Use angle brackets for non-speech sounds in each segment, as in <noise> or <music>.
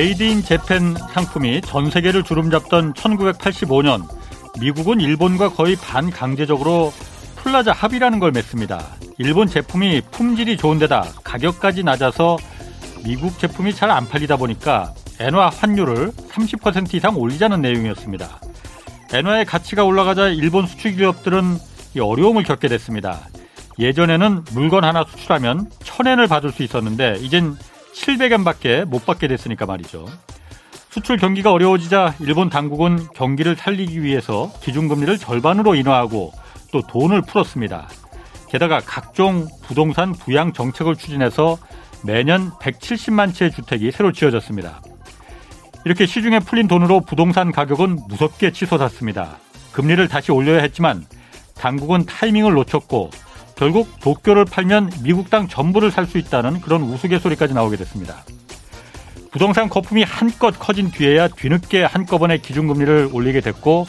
Made in Japan 상품이 전 세계를 주름잡던 1985년 미국은 일본과 거의 반강제적으로 플라자 합의라는 걸 맺습니다. 일본 제품이 품질이 좋은 데다 가격까지 낮아서 미국 제품이 잘 안 팔리다 보니까 엔화 환율을 30% 이상 올리자는 내용이었습니다. 엔화의 가치가 올라가자 일본 수출 기업들은 어려움을 겪게 됐습니다. 예전에는 물건 하나 수출하면 1000엔을 받을 수 있었는데 이젠 700엔밖에 못 받게 됐으니까 말이죠. 수출 경기가 어려워지자 일본 당국은 경기를 살리기 위해서 기준금리를 절반으로 인하하고 또 돈을 풀었습니다. 게다가 각종 부동산 부양 정책을 추진해서 매년 170만 채의 주택이 새로 지어졌습니다. 이렇게 시중에 풀린 돈으로 부동산 가격은 무섭게 치솟았습니다. 금리를 다시 올려야 했지만 당국은 타이밍을 놓쳤고 결국 도쿄를 팔면 미국 땅 전부를 살 수 있다는 그런 우스갯소리까지 나오게 됐습니다. 부동산 거품이 한껏 커진 뒤에야 뒤늦게 한꺼번에 기준금리를 올리게 됐고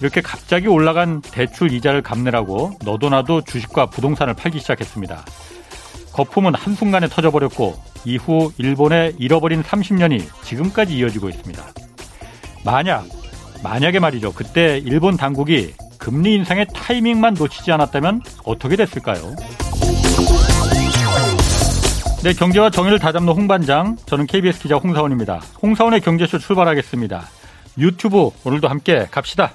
이렇게 갑자기 올라간 대출 이자를 갚느라고 너도 나도 주식과 부동산을 팔기 시작했습니다. 거품은 한순간에 터져버렸고 이후 일본의 잃어버린 30년이 지금까지 이어지고 있습니다. 만약, 만약에 말이죠. 그때 일본 당국이 금리 인상의 타이밍만 놓치지 않았다면 어떻게 됐을까요? 네, 경제와 정의를 다잡는 홍반장. 저는 KBS 기자 홍사원입니다. 홍사원의 경제쇼 출발하겠습니다. 유튜브 오늘도 함께 갑시다.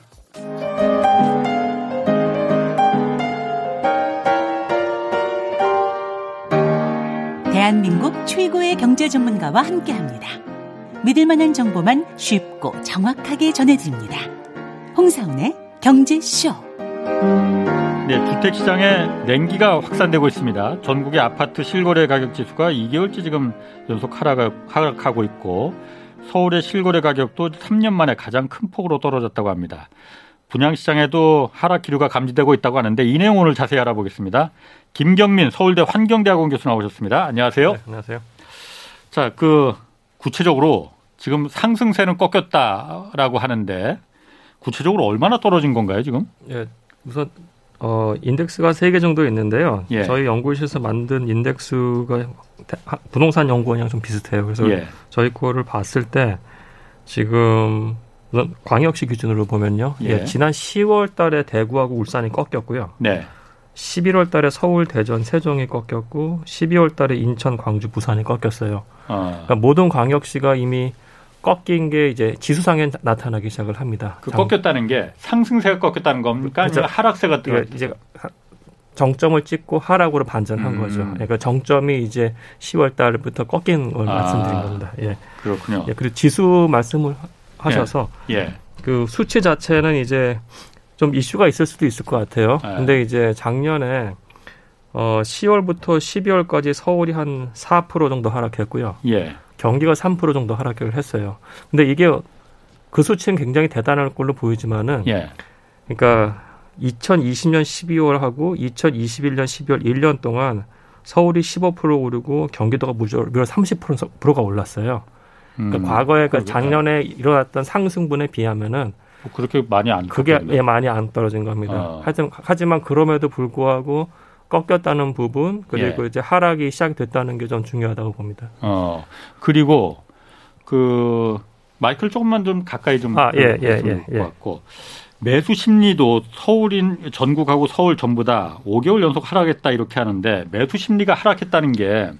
대한민국 최고의 경제 전문가와 함께 합니다. 믿을 만한 정보만 쉽고 정확하게 전해드립니다. 홍사원의 경제쇼. 네, 주택 시장에 냉기가 확산되고 있습니다. 전국의 아파트 실거래 가격 지수가 2개월째 지금 연속 하락, 하고 있고 서울의 실거래 가격도 3년 만에 가장 큰 폭으로 떨어졌다고 합니다. 분양시장에도 하락 기류가 감지되고 있다고 하는데 이 내용 오늘 자세히 알아보겠습니다. 김경민 서울대 환경대학원 교수 나오셨습니다. 안녕하세요. 네, 안녕하세요. 자, 그 구체적으로 지금 상승세는 꺾였다라고 하는데 구체적으로 얼마나 떨어진 건가요, 지금? 예, 우선 어, 인덱스가 세 개 정도 있는데요. 예. 저희 연구실에서 만든 인덱스가 부동산 연구원이랑 좀 비슷해요. 그래서 예. 저희 거를 봤을 때 지금 우선 광역시 기준으로 보면요. 예. 예 지난 10월 달에 대구하고 울산이 꺾였고요. 네. 11월 달에 서울, 대전, 세종이 꺾였고 12월 달에 인천, 광주, 부산이 꺾였어요. 아. 그러니까 모든 광역시가 이미 꺾인 게 이제 지수상에 나타나기 시작을 합니다. 그 꺾였다는 게 상승세가 꺾였다는 겁니까? 그렇죠. 하락세가 들어 이제 정점을 찍고 하락으로 반전한 음. 거죠. 그러니까 정점이 이제 10월 달부터 꺾인 걸 아. 말씀드린 겁니다. 예. 그렇군요. 예, 그리고 지수 말씀을 하셔서 예. 예. 그 수치 자체는 이제 좀 이슈가 있을 수도 있을 것 같아요. 예. 근데 이제 작년에 어 10월부터 12월까지 서울이 한 4% 정도 하락했고요. 예. 경기가 3% 정도 하락을 했어요. 근데 이게 그 수치는 굉장히 대단할 걸로 보이지만은 예. 그러니까 2020년 12월하고 2021년 12월 1년 동안 서울이 15% 오르고 경기도가 무려 30%가 올랐어요. 그러니까 음, 과거에 그 작년에 일어났던 상승분에 비하면은 뭐 그렇게 많이 안 그게 예, 많이 안 떨어진 겁니다. 어. 하지만, 하지만 그럼에도 불구하고 꺾였다는 부분 그리고 예. 이제 하락이 시작됐다는 게 좀 중요하다고 봅니다. 어 그리고 그 마이크를 조금만 좀 가까이 좀 아, 예, 예, 예, 예. 같고 매수 심리도 서울인 전국하고 서울 전부 다 5개월 연속 하락했다 이렇게 하는데 매수 심리가 하락했다는 게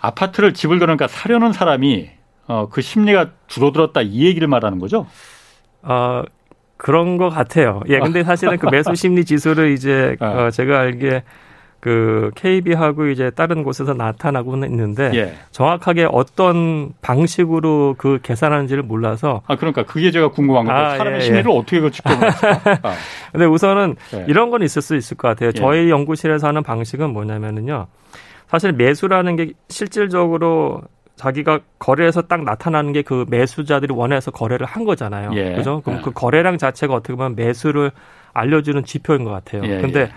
아파트를 집을 그러니까 사려는 사람이 어, 그 심리가 줄어들었다 이 얘기를 말하는 거죠? 아 그런 것 같아요. 예, 근데 사실은 그 매수 심리 지수를 이제 어. 어, 제가 알기에 그 KB하고 이제 다른 곳에서 나타나고는 있는데 예. 정확하게 어떤 방식으로 그 계산하는지를 몰라서 아 그러니까 그게 제가 궁금한 거예요. 아, 사람의 예, 심리를 예. 어떻게 측정할까? <laughs> 아. 근데 우선은 예. 이런 건 있을 수 있을 것 같아요. 예. 저희 연구실에서 하는 방식은 뭐냐면은요. 사실 매수라는 게 실질적으로 자기가 거래에서 딱 나타나는 게 그 매수자들이 원해서 거래를 한 거잖아요. 예. 그죠? 그럼 예. 그 거래량 자체가 어떻게 보면 매수를 알려주는 지표인 것 같아요. 예. 근데 예.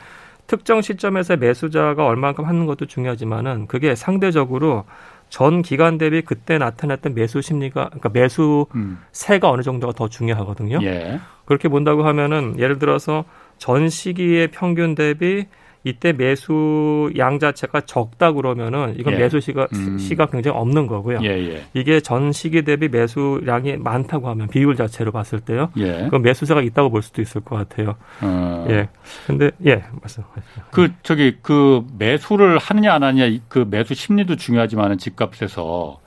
특정 시점에서 매수자가 얼마만큼 하는 것도 중요하지만은 그게 상대적으로 전 기간 대비 그때 나타났던 매수 심리가 그러니까 매수세가 음. 어느 정도가 더 중요하거든요. 예. 그렇게 본다고 하면은 예를 들어서 전 시기의 평균 대비 이때 매수 양 자체가 적다 그러면은 이건 예. 매수 시가 음. 시가 굉장히 없는 거고요. 예, 예. 이게 전 시기 대비 매수량이 많다고 하면 비율 자체로 봤을 때요. 예. 그건 매수세가 있다고 볼 수도 있을 것 같아요. 어. 예. 근데 예 말씀하시죠. 그 저기 그 매수를 하느냐 안 하느냐 그 매수 심리도 중요하지만은 집값에서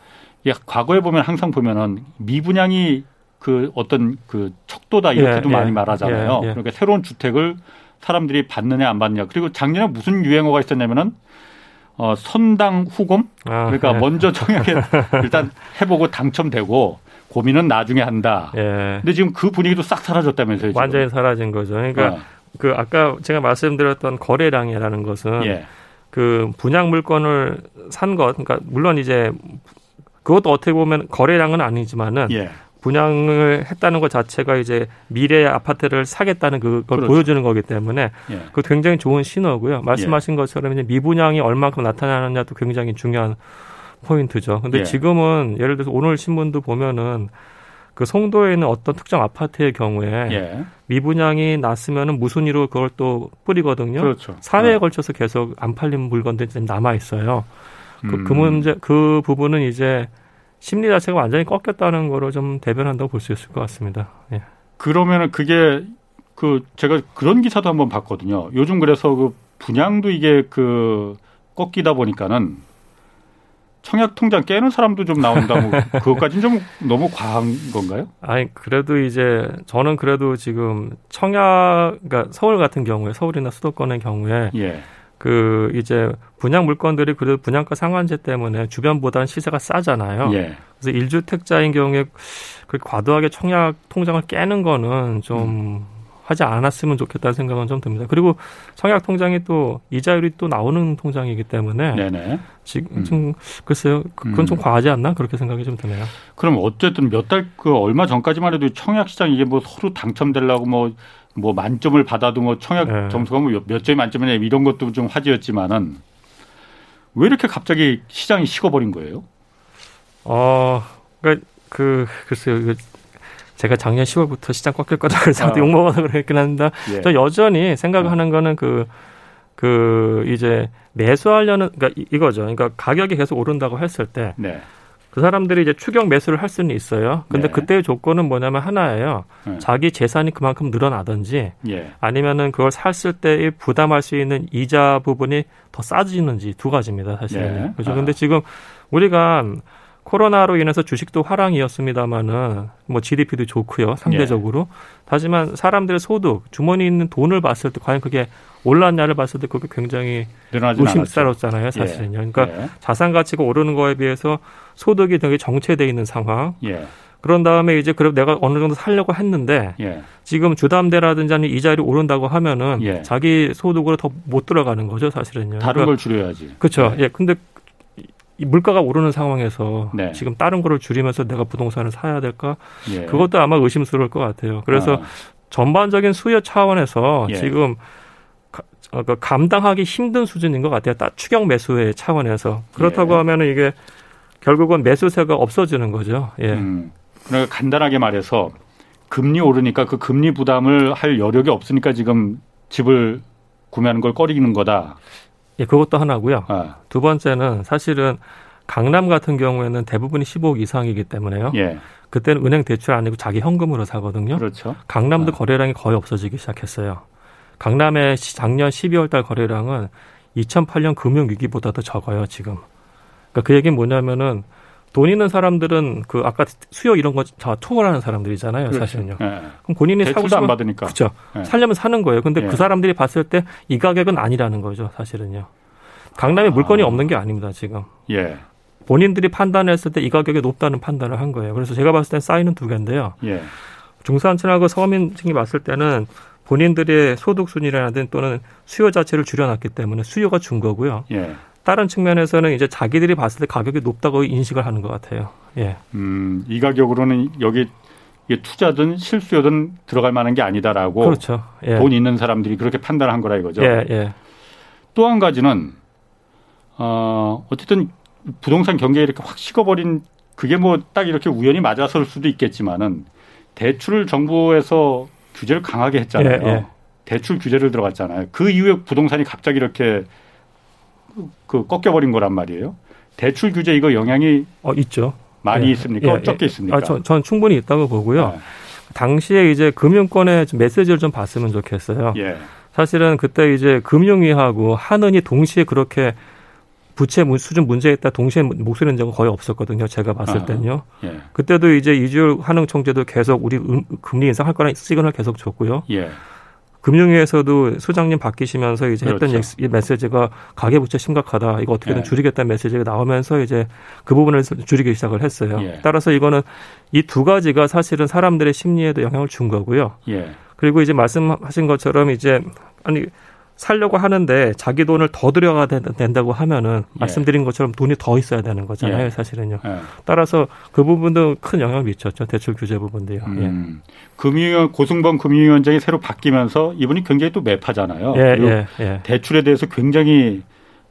예, 과거에 보면 항상 보면은 미분양이 그 어떤 그 척도다 이렇게도 예, 많이 예. 말하잖아요. 예, 예. 그러니까 새로운 주택을 사람들이 받느냐 안 받느냐. 그리고 작년에 무슨 유행어가 있었냐면은 어 선당 후곰. 아, 그러니까 예. 먼저 청약에 <laughs> 일단 해보고 당첨되고 고민은 나중에 한다. 예. 근데 지금 그 분위기도 싹 사라졌다면서요. 지금. 완전히 사라진 거죠. 그러니까 어. 그 아까 제가 말씀드렸던 거래량이라는 것은 예. 그 분양 물건을 산 것, 그러니까 물론 이제 그것도 어떻게 보면 거래량은 아니지만은 예. 분양을 했다는 것 자체가 이제 미래의 아파트를 사겠다는 그걸 그렇죠. 보여주는 거기 때문에 예. 그 굉장히 좋은 신호고요. 말씀하신 예. 것처럼 이제 미분양이 얼마큼 나타나느냐도 굉장히 중요한 포인트죠. 근데 예. 지금은 예를 들어서 오늘 신문도 보면은 그 송도에 있는 어떤 특정 아파트의 경우에 예. 미분양이 났으면은 무순위로 그걸 또 뿌리거든요. 그렇죠. 사회에 네. 걸쳐서 계속 안 팔린 물건들이 좀 남아 있어요. 그, 그 음. 그 문제 그 부분은 이제 심리 자체가 완전히 꺾였다는 거로 좀 대변한다고 볼 수 있을 것 같습니다. 예. 그러면은 그게 그 제가 그런 기사도 한번 봤거든요. 요즘 그래서 그 분양도 이게 그 꺾이다 보니까는 청약 통장 깨는 사람도 좀 나온다고 <laughs> 그것까지는 좀 너무 과한 건가요? 아니 그래도 이제 저는 그래도 지금 청약 그러니까 서울 같은 경우에 서울이나 수도권의 경우에 예. 그 이제 분양 물건들이 그래도 분양가 상한제 때문에 주변보다는 시세가 싸잖아요. 예. 그래서 일주택자인 경우에 그 과도하게 청약 통장을 깨는 거는 좀 음. 하지 않았으면 좋겠다는 생각은 좀 듭니다. 그리고 청약 통장이 또 이자율이 또 나오는 통장이기 때문에 네네. 지금 좀 음. 글쎄요 그건 좀 음. 과하지 않나 그렇게 생각이 좀 드네요. 그럼 어쨌든 몇 달 그 얼마 전까지만 해도 청약 시장 이게 뭐 서로 당첨되려고 뭐 뭐 만점을 받아도 뭐 청약 네. 점수가 뭐 몇 점이 만점이냐 이런 것도 좀 화제였지만은 왜 이렇게 갑자기 시장이 식어버린 거예요? 어, 그러니까 그 글쎄요. 제가 작년 10월부터 시장 꺾일 거다 그래서 아. 욕먹어서 그랬긴 한데 예. 저 여전히 생각하는 아. 거는 그, 그 이제 매수하려는 그러니까 이거죠. 그러니까 가격이 계속 오른다고 했을 때 네. 그 사람들이 이제 추격 매수를 할 수는 있어요. 근데 네. 그때의 조건은 뭐냐면 하나예요. 네. 자기 재산이 그만큼 늘어나든지 예. 아니면은 그걸 샀을 때 부담할 수 있는 이자 부분이 더 싸지는지 두 가지입니다, 사실은. 예. 그죠. 아. 근데 지금 우리가 코로나로 인해서 주식도 화랑이었습니다마는 뭐 GDP도 좋고요 상대적으로. 예. 하지만 사람들의 소득, 주머니 있는 돈을 봤을 때 과연 그게 올랐냐를 봤을 때 그게 굉장히 의심스럽잖아요, 사실은요. 예. 그러니까 예. 자산 가치가 오르는 거에 비해서 소득이 되게 정체돼 있는 상황. 예. 그런 다음에 이제 그럼 내가 어느 정도 살려고 했는데 예. 지금 주담대라든지 아니 이자율이 오른다고 하면은 예. 자기 소득으로 더 못 들어가는 거죠, 사실은요. 다른 그러니까, 걸 줄여야지. 그렇죠. 예. 근데 이 물가가 오르는 상황에서 네. 지금 다른 거를 줄이면서 내가 부동산을 사야 될까? 예. 그것도 아마 의심스러울 것 같아요. 그래서 아. 전반적인 수요 차원에서 예. 지금 어, 그 감당하기 힘든 수준인 것 같아요. 딱 추경 매수의 차원에서 그렇다고 예. 하면은 이게 결국은 매수세가 없어지는 거죠. 예. 음. 그러니까 간단하게 말해서 금리 오르니까 그 금리 부담을 할 여력이 없으니까 지금 집을 구매하는 걸 꺼리는 거다. 예, 그것도 하나고요. 아. 두 번째는 사실은 강남 같은 경우에는 대부분이 15억 이상이기 때문에요. 예. 그때는 은행 대출 아니고 자기 현금으로 사거든요. 그렇죠. 강남도 아. 거래량이 거의 없어지기 시작했어요. 강남의 작년 12월 달 거래량은 2008년 금융 위기보다 도 적어요, 지금. 그러니까 그 얘기는 뭐냐면은 돈 있는 사람들은 그 아까 수요 이런 거다 초월하는 사람들이잖아요, 그렇죠. 사실은요. 네. 그럼 본인이 사고 안 받으니까. 그렇죠. 네. 살려면 사는 거예요. 근데 네. 그 사람들이 봤을 때 이 가격은 아니라는 거죠, 사실은요. 강남에 아. 물건이 없는 게 아닙니다, 지금. 예. 본인들이 판단했을 때 이 가격이 높다는 판단을 한 거예요. 그래서 제가 봤을 때 사인은 두 개인데요. 예. 중산층하고 서민층이 봤을 때는 본인들의 소득 순위라든 또는 수요 자체를 줄여놨기 때문에 수요가 준 거고요. 예. 다른 측면에서는 이제 자기들이 봤을 때 가격이 높다고 인식을 하는 것 같아요. 예. 음, 이 가격으로는 여기 투자든 실수요든 들어갈 만한 게 아니다라고 그렇죠. 예. 돈 있는 사람들이 그렇게 판단한 거라 이거죠. 예, 예. 또한 가지는 어 어쨌든 부동산 경기에 이렇게 확 식어버린 그게 뭐 딱 이렇게 우연히 맞아서일 수도 있겠지만은 대출을 정부에서 규제를 강하게 했잖아요. 예, 예. 대출 규제를 들어갔잖아요. 그 이후에 부동산이 갑자기 이렇게 그 꺾여버린 거란 말이에요. 대출 규제 이거 영향이 어 있죠. 많이 예. 있습니까? 예. 어떻게 있습니까? 아, 전, 전 충분히 있다고 보고요. 네. 당시에 이제 금융권의 메시지를 좀 봤으면 좋겠어요. 예. 사실은 그때 이제 금융위하고 하느니 동시에 그렇게 부채 수준 문제에 있다 동시에 목소리 낸 적은 거의 없었거든요. 제가 봤을 때는요. 예. 그때도 이제 이주열 한흥 총재도 계속 우리 음, 금리 인상할 거라는 시그널 계속 줬고요. 예. 금융위에서도 소장님 바뀌시면서 이제 그렇죠. 했던 메시지가 가계부채 심각하다. 이거 어떻게든 예. 줄이겠다는 메시지가 나오면서 이제 그 부분을 줄이기 시작을 했어요. 예. 따라서 이거는 이 두 가지가 사실은 사람들의 심리에도 영향을 준 거고요. 예. 그리고 이제 말씀하신 것처럼 이제 아니 살려고 하는데 자기 돈을 더 들여가 된다고 하면은 예. 말씀드린 것처럼 돈이 더 있어야 되는 거잖아요, 예. 사실은요. 예. 따라서 그 부분도 큰 영향을 미쳤죠. 대출 규제 부분도요. 음. 예. 금융 고승범 금융위원장이 새로 바뀌면서 이분이 굉장히 또 매파잖아요. 예, 예, 예. 대출에 대해서 굉장히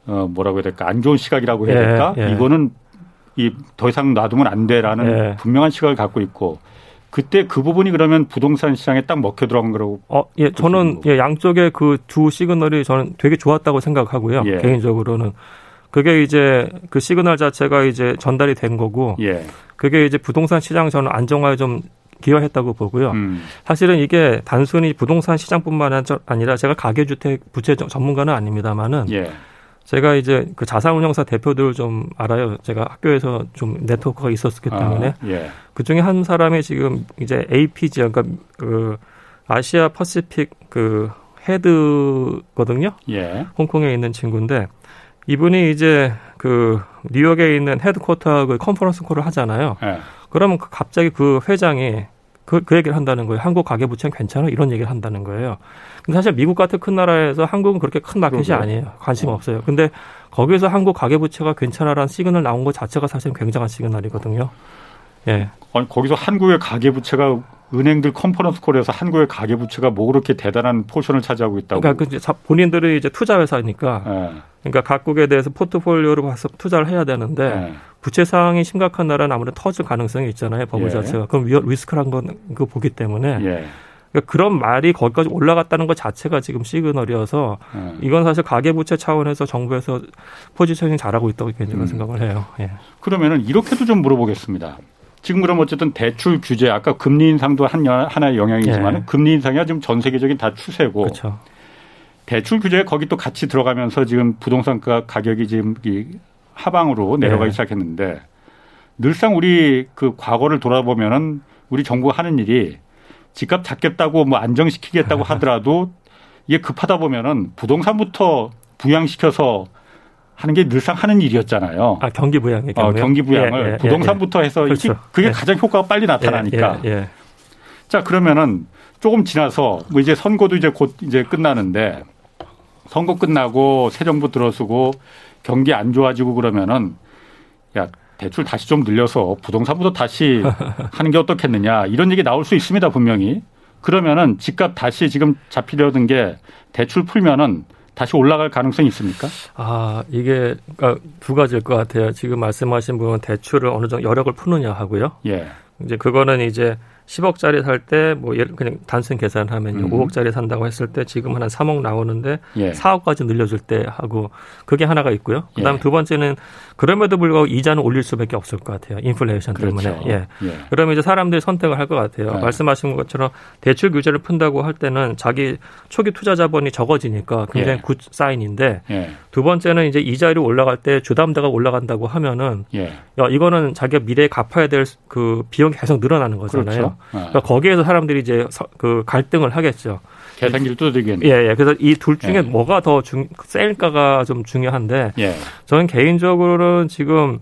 어 뭐라고 해야 될까 안 좋은 시각이라고 해야 될까? 이거는 이 더 이상 놔두면 안 돼라는 분명한 시각을 갖고 있고 그때 그 부분이 그러면 부동산 시장에 딱 먹혀 들어간 거라고. 어, 예, 저는 예, 양쪽의 그 두 시그널이 저는 되게 좋았다고 생각하고요. 예. 개인적으로는. 그게 이제 그 시그널 자체가 이제 전달이 된 거고. 예. 그게 이제 부동산 시장 저는 안정화에 좀 기여했다고 보고요. 음. 사실은 이게 단순히 부동산 시장뿐만 아니라 제가 가계주택 부채 전문가는 아닙니다만은 예. 제가 이제 그 자산운용사 대표들 좀 알아요. 제가 학교에서 좀 네트워크가 있었기 아, 때문에 아, 예. 그 중에 한 사람이 지금 이제 APG 그러니까 그 Asia Pacific 그 head거든요. 예. 홍콩에 있는 친구인데 이분이 이제 그 뉴욕에 있는 headquarter 그 conference call을 하잖아요. 예. 그러면 그 갑자기 그 회장이 그, 그 얘기를 한다는 거예요. 한국 가계부채는 괜찮아? 이런 얘기를 한다는 거예요. 근데 사실 미국 같은 큰 나라에서 한국은 그렇게 큰 마켓이 그러게요. 아니에요. 관심 어. 없어요. 근데 거기서 한국 가계부채가 괜찮아라는 시그널 나온 것 자체가 사실 굉장한 시그널이거든요. 예. 아니, 거기서 한국의 가계부채가 은행들 conference call에서 한국의 가계부채가 뭐 그렇게 대단한 포션을 차지하고 있다고. 그러니까 그 본인들은 이제 투자 회사니까. 예. 그러니까 각국에 대해서 포트폴리오를 봐서 투자를 해야 되는데 예. 부채 상황이 심각한 나라는 아무래도 터질 가능성이 있잖아요. 버블 예. 자체가. 그럼 위, 리스크란 건 그 보기 때문에. 예. 그러니까 그런 말이 거기까지 올라갔다는 것 자체가 지금 시그널이어서 예. 이건 사실 가계부채 차원에서 정부에서 포지셔닝 잘하고 있다고 개인적으로 음. 생각을 해요. 예. 그러면은 이렇게도 좀 물어보겠습니다. 지금 그럼 어쨌든 대출 규제 아까 금리 인상도 한 하나의 영향이지만 예. 금리 인상이 지금 전 세계적인 다 추세고 그렇죠. 대출 규제 거기 또 같이 들어가면서 지금 부동산 가격이 지금 이 하방으로 내려가기 네. 시작했는데 늘상 우리 그 과거를 돌아보면은 우리 정부가 하는 일이 집값 잡겠다고 뭐 안정시키겠다고 <laughs> 하더라도 이게 급하다 보면은 부동산부터 부양시켜서 하는 게 늘상 하는 일이었잖아요. 아 경기 부양의 경우 어, 경기 부양을 예, 예, 부동산부터 예, 해서 그렇죠. 그게 예. 가장 효과가 빨리 나타나니까. 예, 예, 자 그러면은 조금 지나서 뭐 이제 선거도 이제 곧 이제 끝나는데 선거 끝나고 새 정부 들어서고 경기 안 좋아지고 그러면은 야 대출 다시 좀 늘려서 부동산부터 다시 <laughs> 하는 게 어떻겠느냐 이런 얘기 나올 수 있습니다 분명히 그러면은 집값 다시 지금 잡히려던 게 대출 풀면은 다시 올라갈 가능성이 있습니까? 아 이게 그러니까 두 가지일 것 같아요. 지금 말씀하신 부분 대출을 어느 정도 여력을 푸느냐 하고요. 예. 이제 그거는 이제 10억짜리 살 때 뭐 예를 그냥 단순 계산하면 음. 5억짜리 산다고 했을 때 지금 한 3억 나오는데 예. 4억까지 늘려줄 때 하고 그게 하나가 있고요. 그다음 예. 두 번째는 그럼에도 불구하고 이자는 올릴 수밖에 없을 것 같아요. 인플레이션 때문에. 그렇죠. 예. 예. 그러면 이제 사람들이 선택을 할 것 같아요. 예. 말씀하신 것처럼 대출 규제를 푼다고 할 때는 자기 초기 투자 자본이 적어지니까 굉장히 예. good sign인데 예. 두 번째는 이제 이자율이 올라갈 때 주담대가 올라간다고 하면은 야 이거는 자기가 미래에 갚아야 될 그 비용이 계속 늘어나는 거잖아요. 그렇죠. 네. 그러니까 거기에서 사람들이 이제 그 갈등을 하겠죠. 계산기를 두드리겠네. 예, 예. 그래서 이 둘 중에 예. 뭐가 더 중, 셀까가 좀 중요한데, 예. 저는 개인적으로는 지금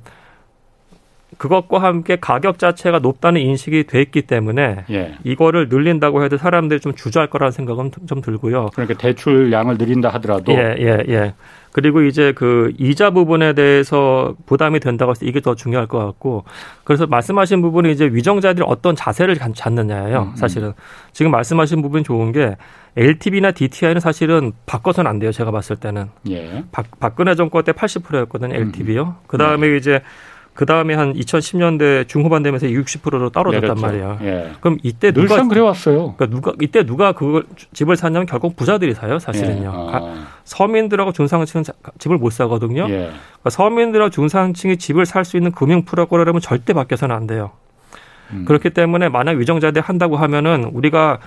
그것과 함께 가격 자체가 높다는 인식이 돼 있기 때문에 예. 이거를 늘린다고 해도 사람들이 좀 주저할 거라는 생각은 좀 들고요. 그러니까 대출 양을 늘린다 하더라도 예, 예, 예. 그리고 이제 그 이자 부분에 대해서 부담이 된다고 해서 이게 더 중요할 것 같고 그래서 말씀하신 부분이 이제 위정자들이 어떤 자세를 갖느냐예요. 음, 음. 사실은 지금 말씀하신 부분이 좋은 게 LTV나 DTI는 사실은 바꿔서는 안 돼요. 제가 봤을 때는 예. 박, 박근혜 정권 때 80%였거든요. LTV요. 그 다음에 네. 이제 그 다음에 한 2010년대 중후반 되면서 60%로 떨어졌단 내렸죠. 말이에요. 예. 그럼 이때 누가 늘상 그래왔어요. 그러니까 누가 이때 누가 그걸 집을 샀냐면 결국 부자들이 사요, 사실은요. 예. 아. 서민들하고 중상층은 집을 못 사거든요. 예. 그러니까 서민들하고 중상층이 집을 살 수 있는 금융 프로그램은 절대 바뀌어서는 안 돼요. 음. 그렇기 때문에 만약 위정자들 한다고 하면은 우리가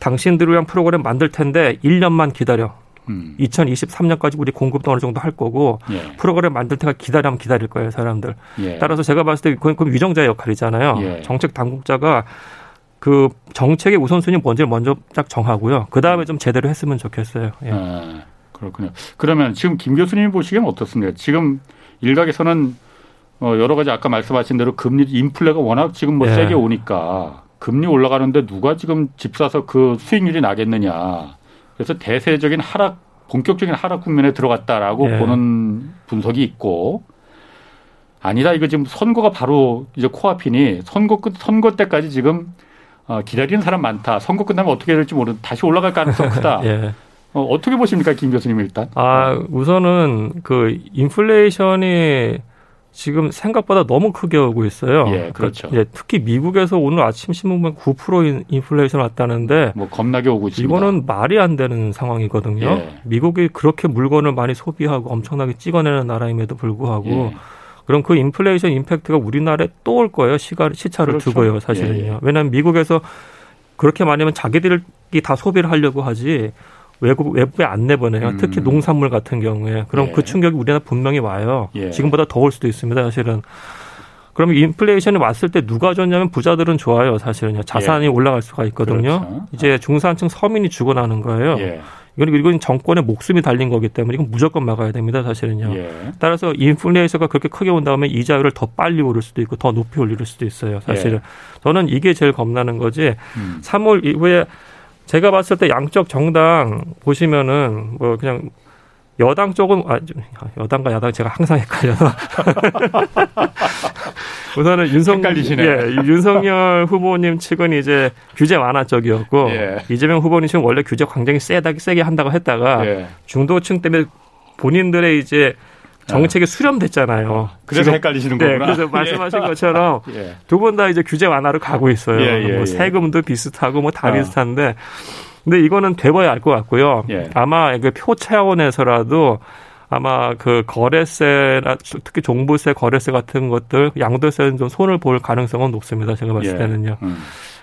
당신들을 위한 프로그램 만들 텐데 1년만 기다려. 음. 2023년까지 우리 공급도 어느 정도 할 거고 예. 프로그램 만들 때가 기다리면 기다릴 거예요 사람들. 예. 따라서 제가 봤을 때 그건, 그건 위정자의 역할이잖아요. 예. 정책 당국자가 그 정책의 우선순위 뭔지 먼저 딱 정하고요. 그 다음에 좀 제대로 했으면 좋겠어요. 예. 아, 그렇군요. 그러면 지금 김 교수님 보시기엔 어떻습니까? 지금 일각에서는 어 여러 가지 아까 말씀하신 대로 금리 인플레가 워낙 지금 뭐 예. 세게 오니까 금리 올라가는데 누가 지금 집 사서 그 수익률이 나겠느냐. 그래서 대세적인 하락, 본격적인 하락 국면에 들어갔다라고 예. 보는 분석이 있고 아니다 이거 지금 선거가 바로 이제 코앞이니 선거 끝 선거 때까지 지금 어, 기다리는 사람 많다. 선거 끝나면 어떻게 될지 모르는 다시 올라갈 가능성 <laughs> 크다. 예. 어, 어떻게 보십니까, 김 교수님 일단? 아 우선은 그 인플레이션이 지금 생각보다 너무 크게 오고 있어요. 예, 그렇죠. 그, 예, 특히 미국에서 오늘 아침 신문 보면 9% 인플레이션 왔다는데 뭐 겁나게 오고 있습니다. 이거는 말이 안 되는 상황이거든요. 예. 미국이 그렇게 물건을 많이 소비하고 엄청나게 찍어내는 나라임에도 불구하고 예. 그럼 그 인플레이션 임팩트가 우리나라에 또 올 거예요. 시가 시차를 그렇죠. 두고요, 사실은요. 예, 예. 왜냐하면 미국에서 그렇게 많이 하면 자기들이 다 소비를 하려고 하지 외국 외부에 안 내보내요. 음. 특히 농산물 같은 경우에 그럼 예. 그 충격이 우리나라 분명히 와요. 예. 지금보다 더 올 수도 있습니다. 사실은. 그러면 인플레이션이 왔을 때 누가 줬냐면 부자들은 좋아요. 사실은요. 자산이 예. 올라갈 수가 있거든요. 그렇죠. 이제 중산층 서민이 죽어나는 거예요. 예. 이건 이건 정권의 목숨이 달린 거기 때문에 이건 무조건 막아야 됩니다. 사실은요. 예. 따라서 인플레이션가 그렇게 크게 온 다음에 이자율을 더 빨리 오를 수도 있고 더 높이 올릴 수도 있어요. 사실은 예. 저는 이게 제일 겁나는 거지. 음. 3월 이후에 제가 봤을 때 양쪽 정당 보시면은 뭐 그냥 여당 쪽은 아 여당과 야당 제가 항상 헷갈려서 <laughs> 우선은 윤석 예, 윤석열 후보님 측은 이제 규제 완화 쪽이었고 예. 이재명 후보님 측은 원래 규제 굉장히 세다 세게 한다고 했다가 예. 중도층 때문에 본인들의 이제 정책이 수렴됐잖아요. 그래서 지금, 헷갈리시는 네, 거구나. 그래서 말씀하신 <laughs> 예. 것처럼 <laughs> 예. 두분 다 이제 규제 완화로 가고 있어요. 예, 예, 뭐 예. 세금도 비슷하고 뭐다 어. 비슷한데 근데 이거는 돼봐야 알 것 같고요. 예. 아마 그 표 차원에서라도 아마 그 거래세나 특히 종부세, 거래세 같은 것들 양도세는 좀 손을 볼 가능성은 높습니다. 제가 봤을 때는요. 음.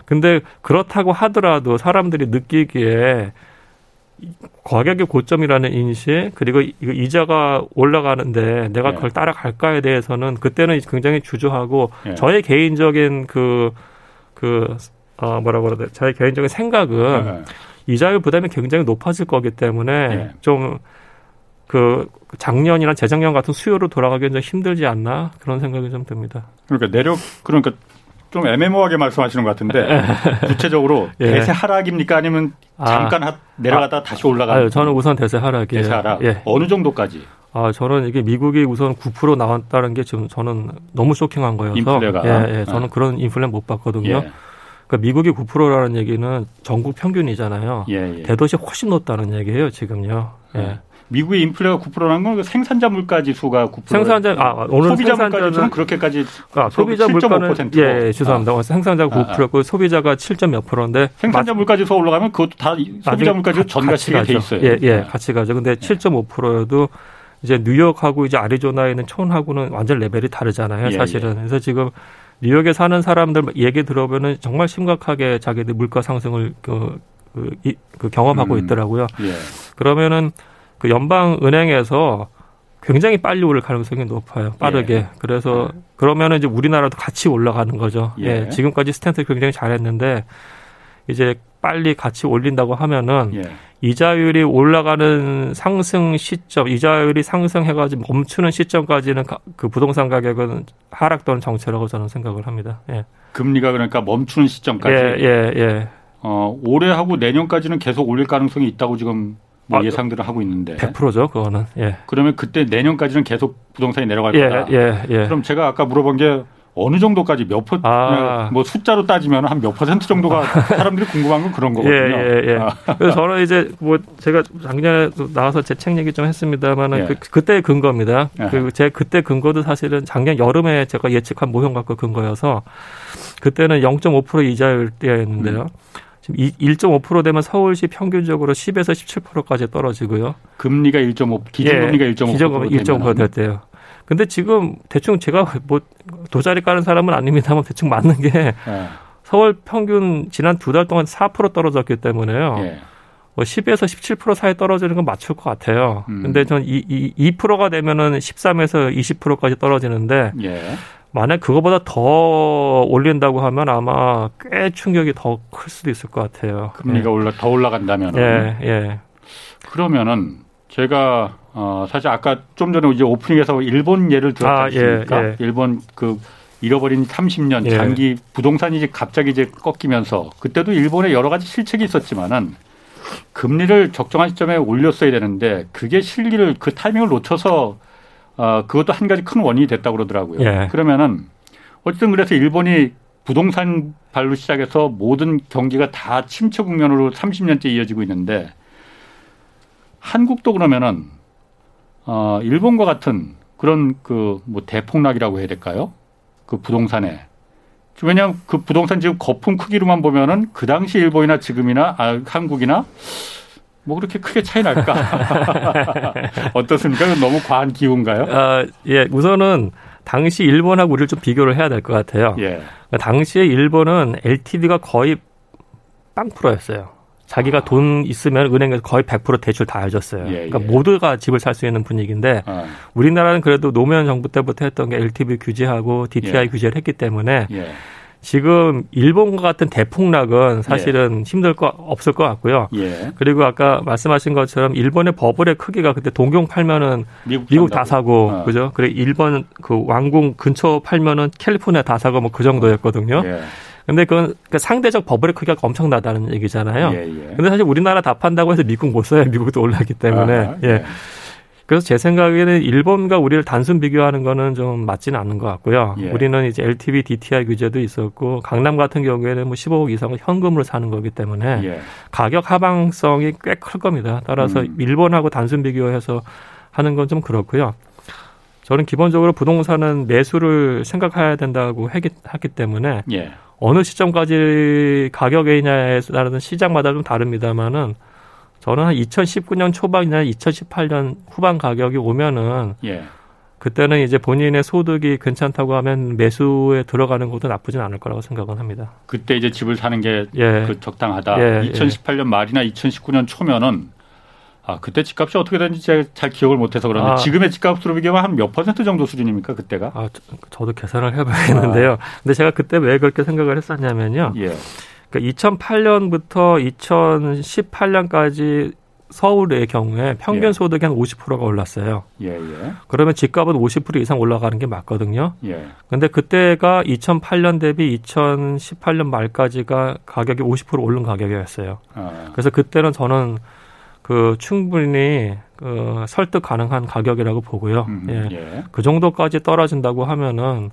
근데 그렇다고 하더라도 사람들이 느끼기에 가격의 고점이라는 인식 그리고 이자가 올라가는데 내가 네. 그걸 따라갈까에 대해서는 그때는 굉장히 주저하고 네. 저의 개인적인 그그 어, 뭐라고 그러야 돼? 저의 개인적인 생각은 네. 이자율 부담이 굉장히 높아질 거기 때문에 네. 좀그 작년이나 재작년 같은 수요로 돌아가기는 좀 힘들지 않나 그런 생각이 좀 듭니다. 그러니까 내력 그러니까 좀 애매모호하게 말씀하시는 것 같은데 <laughs> 구체적으로 예. 대세 하락입니까 아니면 아. 잠깐 아, 내려가다 아, 다시 올라가는? 아, 저는 우선 대세 하락이에요. 대세 하락. 예. 어느 정도까지? 아 저는 이게 미국이 우선 9% 나왔다는 게 지금 저는 너무 쇼킹한 거여서 인플레가 예, 예 저는 아. 그런 인플레 못 봤거든요. 예. 그러니까 미국이 9%라는 얘기는 전국 평균이잖아요. 예, 예. 대도시 훨씬 높다는 얘기예요 지금요. 예. 미국의 인플레가 9%라는 건그 생산자 물가 지수가 9%. 생산자 아 오늘 소비자 물가 지수는 그렇게까지 아, 소비자 물가는 예, 예 죄송합니다. 아. 생산자가 9%였고 아, 아. 소비자가 7. 몇 프로인데 생산자 물가 지수 올라가면 그것도 다 소비자 물가 지수 전가치게 돼 있어요. 예, 예, 네. 같이 가죠. 근데 7.5%여도 이제 뉴욕하고 이제 아리조나에 있는 촌하고는 완전 레벨이 다르잖아요. 예, 사실은. 예. 그래서 지금 뉴욕에 사는 사람들 얘기 들어보면 정말 심각하게 자기들 물가 상승을 그, 그, 이, 그 경험하고 음, 있더라고요. 예. 그러면은 그 연방은행에서 굉장히 빨리 오를 가능성이 높아요. 빠르게. 예. 그래서 예. 그러면은 이제 우리나라도 같이 올라가는 거죠. 예. 예. 지금까지 스탠스 굉장히 잘했는데 이제 빨리 같이 올린다고 하면은 예. 이자율이 올라가는 상승 시점, 이자율이 상승해가지고 멈추는 시점까지는 그 부동산 가격은 하락 또는 정체라고 저는 생각을 합니다. 예. 금리가 그러니까 멈추는 시점까지. 예, 예, 예. 어, 올해하고 내년까지는 계속 올릴 가능성이 있다고 지금 뭐 아, 예상들을 하고 있는데 100%죠, 그거는. 예. 그러면 그때 내년까지는 계속 부동산이 내려갈 예, 거다. 예, 예. 그럼 제가 아까 물어본 게 어느 정도까지 몇 퍼, 아. 뭐 숫자로 따지면 한 몇 퍼센트 정도가 <laughs> 사람들이 궁금한 건 그런 거거든요. 예, 예, 예. 아. 그래서 저는 이제 뭐 제가 작년에 나와서 제 책 얘기 좀 했습니다만은 예. 그, 그때 근거입니다. 예. 그리고 제 그때 근거도 사실은 작년 여름에 제가 예측한 모형 갖고 근거여서 그때는 0.5% 이자율 때였는데요. 음. 지금 1.5% 되면 서울시 평균적으로 10에서 17%까지 떨어지고요. 금리가 1.5 기준금리가 예, 1.5% 기준금리 1.5%될 때요. 근데 지금 대충 제가 뭐 도자리 까는 사람은 아닙니다만 대충 맞는 게 예. 서울 평균 지난 두 달 동안 4% 떨어졌기 때문에요. 예. 뭐 10에서 17% 사이 떨어지는 건 맞출 것 같아요. 음. 근데 전 이, 이 2%가 되면은 13에서 20%까지 떨어지는데 예. 만약 그거보다 더 올린다고 하면 아마 꽤 충격이 더 클 수도 있을 것 같아요. 금리가 예. 올라 더 올라간다면 예, 예. 그러면은 제가 어 사실 아까 좀 전에 이제 오프닝에서 일본 예를 들었잖습니까? 아, 예, 예. 일본 그 잃어버린 30년 예. 장기 부동산이 이제 갑자기 이제 꺾이면서 그때도 일본에 여러 가지 실책이 있었지만은 금리를 적정한 시점에 올렸어야 되는데 그게 실리를 그 타이밍을 놓쳐서 어, 그것도 한 가지 큰 원인이 됐다고 그러더라고요. 예. 그러면은 어쨌든 그래서 일본이 부동산 발로 시작해서 모든 경기가 다 침체 국면으로 30년째 이어지고 있는데 한국도 그러면은 어, 일본과 같은 그런 그 뭐 대폭락이라고 해야 될까요? 그 부동산에 왜냐하면 그 부동산 지금 거품 크기로만 보면은 그 당시 일본이나 지금이나 아, 한국이나 뭐 그렇게 크게 차이 날까? <laughs> 어떻습니까? 너무 과한 기운가요? 아, 예, 우선은 당시 일본하고 우리를 좀 비교를 해야 될 것 같아요. 예. 그러니까 당시에 일본은 LTV가 거의 빵프로였어요. 자기가 아. 돈 있으면 은행에서 거의 100% 대출 다 해줬어요. 예, 그러니까 예. 모두가 집을 살 수 있는 분위기인데 아. 우리나라는 그래도 노무현 정부 때부터 했던 게 LTV 규제하고 DTI 예. 규제를 했기 때문에 예. 지금 일본과 같은 대폭락은 사실은 예. 힘들 거 없을 것 같고요. 예. 그리고 아까 말씀하신 것처럼 일본의 버블의 크기가 그때 동경 팔면은 미국, 미국 다 사고 어. 그죠? 그래 일본 그 왕궁 근처 팔면은 캘리포니아 다 사고 뭐 그 정도였거든요. 예. 근데 그건 그 상대적 버블의 크기가 엄청나다는 얘기잖아요. 예, 예. 근데 사실 우리나라 다 판다고 해서 미국 못 써요. 미국도 올랐기 때문에. 아, 예. 예. 그래서 제 생각에는 일본과 우리를 단순 비교하는 거는 좀 맞지는 않는 것 같고요. 예. 우리는 이제 LTV, DTI 규제도 있었고 강남 같은 경우에는 뭐 15억 이상을 현금으로 사는 거기 때문에 예. 가격 하방성이 꽤 클 겁니다. 따라서 음. 일본하고 단순 비교해서 하는 건 좀 그렇고요. 저는 기본적으로 부동산은 매수를 생각해야 된다고 하기 때문에 예. 어느 시점까지 가격이냐에 따라서 시장마다 좀 다릅니다만은 저는 한 2019년 초반이나 2018년 후반 가격이 오면은 예. 그때는 이제 본인의 소득이 괜찮다고 하면 매수에 들어가는 것도 나쁘진 않을 거라고 생각은 합니다. 그때 이제 집을 사는 게 예. 그 적당하다. 예. 2018년 말이나 2019년 초면은 아 그때 집값이 어떻게 되는지 제가 잘 기억을 못해서 그런데 아. 지금의 집값으로 비교하면 한 몇 퍼센트 정도 수준입니까 그때가? 아 저, 도 계산을 해봐야겠는데요. 아. 근데 제가 그때 왜 그렇게 생각을 했었냐면요. 예. 그러니까 2008년부터 2018년까지 서울의 경우에 평균 예. 소득이 한 50%가 올랐어요. 예, 예. 그러면 집값은 50% 이상 올라가는 게 맞거든요. 예. 근데 그때가 2008년 대비 2018년 말까지가 가격이 50% 오른 가격이었어요. 아. 그래서 그때는 저는 그 충분히 그 설득 가능한 가격이라고 보고요. 음, 예. 예. 그 정도까지 떨어진다고 하면은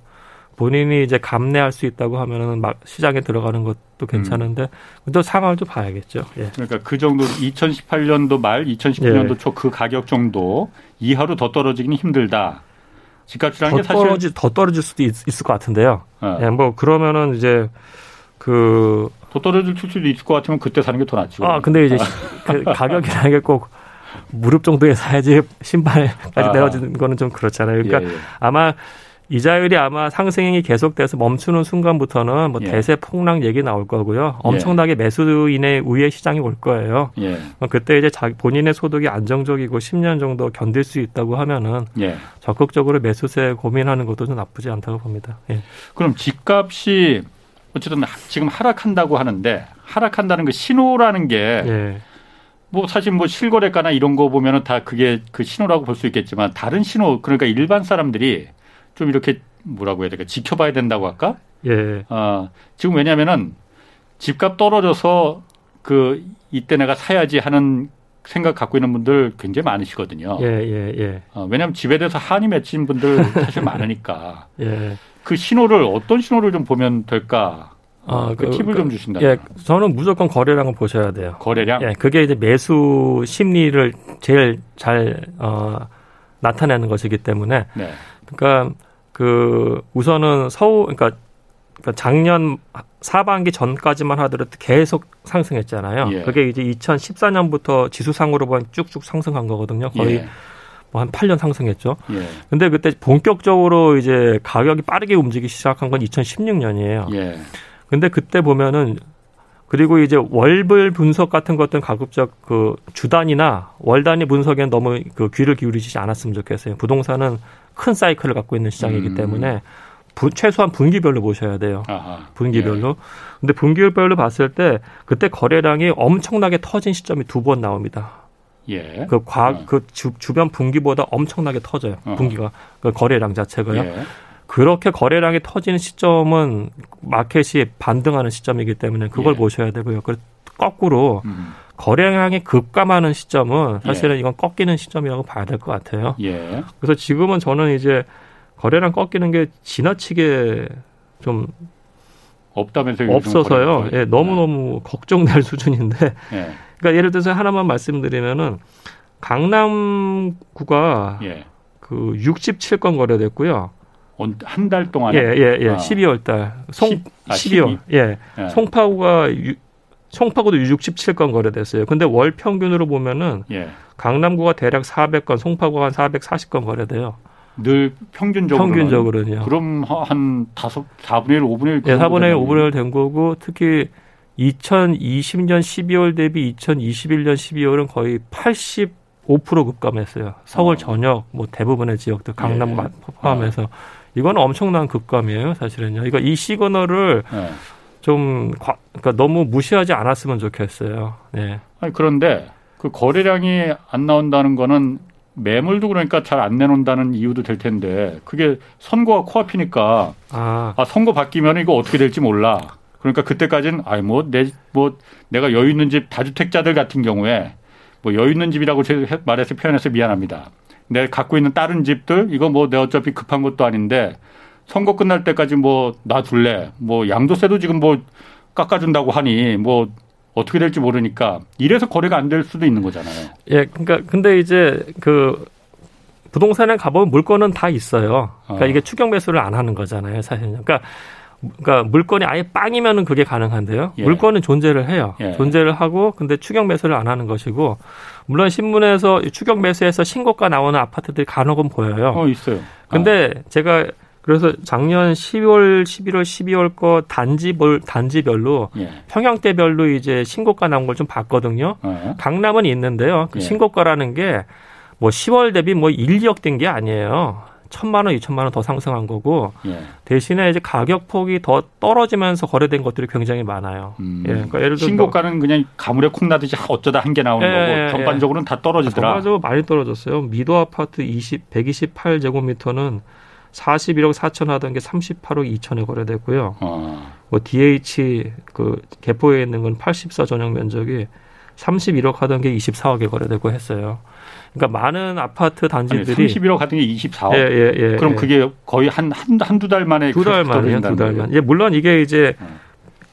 본인이 이제 감내할 수 있다고 하면은 막 시장에 들어가는 것도 괜찮은데 음. 또 상황을 좀 봐야겠죠. 예. 그러니까 그 정도 2018년도 말 2019년도 예. 초그 가격 정도 이하로 더 떨어지기는 힘들다. 집값이라는 게 사실 떨어지, 더 떨어질 수도 있, 을것 같은데요. 어. 예, 뭐 그러면은 이제 그 더 떨어질 수도 있을 것 같으면 그때 사는 게 더 낫죠. 아 근데 이제 그 가격이라는 게꼭 무릎 정도에 사야지 <laughs> 신발까지 아. 내려지는 거는 좀 그렇잖아요. 그러니까 예, 예. 아마 이자율이 아마 상승이 계속돼서 멈추는 순간부터는 뭐 예. 대세 폭락 얘기 나올 거고요. 엄청나게 예. 매수인의 우회 시장이 올 거예요. 예. 그때 이제 본인의 소득이 안정적이고 10년 정도 견딜 수 있다고 하면은 예. 적극적으로 매수세 고민하는 것도 좀 나쁘지 않다고 봅니다. 예. 그럼 집값이 어쨌든 지금 하락한다고 하는데 하락한다는 그 신호라는 게 예. 뭐 사실 뭐 실거래가나 이런 거 보면은 다 그게 그 신호라고 볼 수 있겠지만 다른 신호 그러니까 일반 사람들이 좀 이렇게 뭐라고 해야 될까 지켜봐야 된다고 할까? 예. 어, 지금 왜냐면은 집값 떨어져서 그 이때 내가 사야지 하는 생각 갖고 있는 분들 굉장히 많으시거든요. 예, 예, 예. 어, 왜냐하면 집에 대해서 한이 맺힌 분들 사실 많으니까. <laughs> 예. 그 신호를 어떤 신호를 좀 보면 될까? 아, 그, 그 팁을 그, 좀 주신다. 예, 저는 무조건 거래량을 보셔야 돼요. 거래량? 예, 그게 이제 매수 심리를 제일 잘 어, 나타내는 것이기 때문에. 네. 그러니까 그 우선은 서울, 그러니까, 그러니까 작년 사반기 전까지만 하더라도 계속 상승했잖아요. 예. 그게 이제 2014년부터 지수상으로 보면 쭉쭉 상승한 거거든요. 거의 예. 뭐한 8년 상승했죠. 예. 근데 그때 본격적으로 이제 가격이 빠르게 움직이기 시작한 건 2016년이에요. 예. 근데 그때 보면은 그리고 이제 월별 분석 같은 것들은 가급적 그 주단이나 월 단위 분석에는 너무 그 귀를 기울이지 않았으면 좋겠어요. 부동산은 큰 사이클을 갖고 있는 시장이기 음. 때문에 부, 최소한 분기별로 보셔야 돼요. 아하. 분기별로. 예. 근데 분기별로 봤을 때 그때 거래량이 엄청나게 터진 시점이 두 번 나옵니다. 예. 그 과, 어. 그 주, 주변 분기보다 엄청나게 터져요. 어. 분기가. 그 거래량 자체가요. 예. 그렇게 거래량이 터지는 시점은 마켓이 반등하는 시점이기 때문에 그걸 예. 보셔야 되고요. 그 거꾸로 음. 거래량이 급감하는 시점은 사실은 예. 이건 꺾이는 시점이라고 봐야 될 것 같아요. 예. 그래서 지금은 저는 이제 거래량 꺾이는 게 지나치게 좀 없다면서요? 없어서요. 예, 너무 너무 걱정될 <laughs> 수준인데. 예. 그러니까 예를 들어서 하나만 말씀드리면은 강남구가 예. 그 67건 거래됐고요. 한 달 동안 예, 예, 예. 아. 12월 달. 송 10, 아, 12월. 예. 예. 송파구가 유, 송파구도 67건 거래됐어요. 근데 월 평균으로 보면은 예. 강남구가 대략 400건, 송파구가 한 440건 거래돼요. 늘 평균적으로 평균적으로는요. 그럼 한 다섯 4분의 1, 5분의 1 네, 4분의 1, 5분의 1 된 거고 특히 2020년 12월 대비 2021년 12월은 거의 85% 급감했어요. 서울 어. 전역 뭐 대부분의 지역들 강남 예. 포함해서 어. 이건 엄청난 급감이에요, 사실은요. 이거 이 시그널을 예. 좀 그러니까 너무 무시하지 않았으면 좋겠어요. 네. 아니 그런데 그 거래량이 안 나온다는 거는 매물도 그러니까 잘 안 내놓는다는 이유도 될 텐데 그게 선거가 코앞이니까 아, 아 선거 바뀌면 이거 어떻게 될지 몰라. 그러니까 그때까지는 아이 뭐내뭐 뭐 내가 여유 있는 집 다주택자들 같은 경우에 뭐 여유 있는 집이라고 말해서 표현해서 미안합니다. 내가 갖고 있는 다른 집들 이거 뭐 내 어차피 급한 것도 아닌데 선거 끝날 때까지 뭐 놔둘래. 뭐 양도세도 지금 뭐 깎아준다고 하니 뭐 어떻게 될지 모르니까 이래서 거래가 안 될 수도 있는 거잖아요. 예, 그러니까 근데 이제 그 부동산에 가보면 물건은 다 있어요. 그러니까 어. 이게 추경 매수를 안 하는 거잖아요, 사실은. 그러니까 그러니까 물건이 아예 빵이면은 그게 가능한데요. 예. 물건은 존재를 해요. 예. 존재를 하고 근데 추경 매수를 안 하는 것이고 물론 신문에서 추경 매수해서 신고가 나오는 아파트들이 간혹은 보여요. 어, 있어요. 근데 아. 제가 그래서 작년 10월, 11월, 12월 거 단지별 단지별로 예. 평형대별로 이제 신고가 나온 걸 좀 봤거든요. 예. 강남은 있는데요. 그 예. 신고가라는 게 뭐 10월 대비 뭐 1, 2억 된 게 아니에요. 천만 원, 이천만 원 더 상승한 거고 예. 대신에 이제 가격 폭이 더 떨어지면서 거래된 것들이 굉장히 많아요. 음. 예, 그러니까 예를 들어 신고가는 그냥 가물에 콩 나듯이 어쩌다 한 개 나오는 예, 거고 예, 예. 전반적으로는 다 떨어지더라. 전반적으로 많이 떨어졌어요. 미도 아파트 20, 128제곱미터는 41억 4천 하던 게 38억 2천에 거래됐고요. 어. 뭐 DH 그 개포에 있는 건84 전용 면적이 31억 하던 게 24억에 거래되고 했어요. 그러니까 많은 아파트 단지들이 아니, 31억 하던 게 24억. 예, 예, 예, 그럼 예. 그게 거의 한한달 만에 두 달 만에 두 달 만. 예, 물론 이게 이제 어.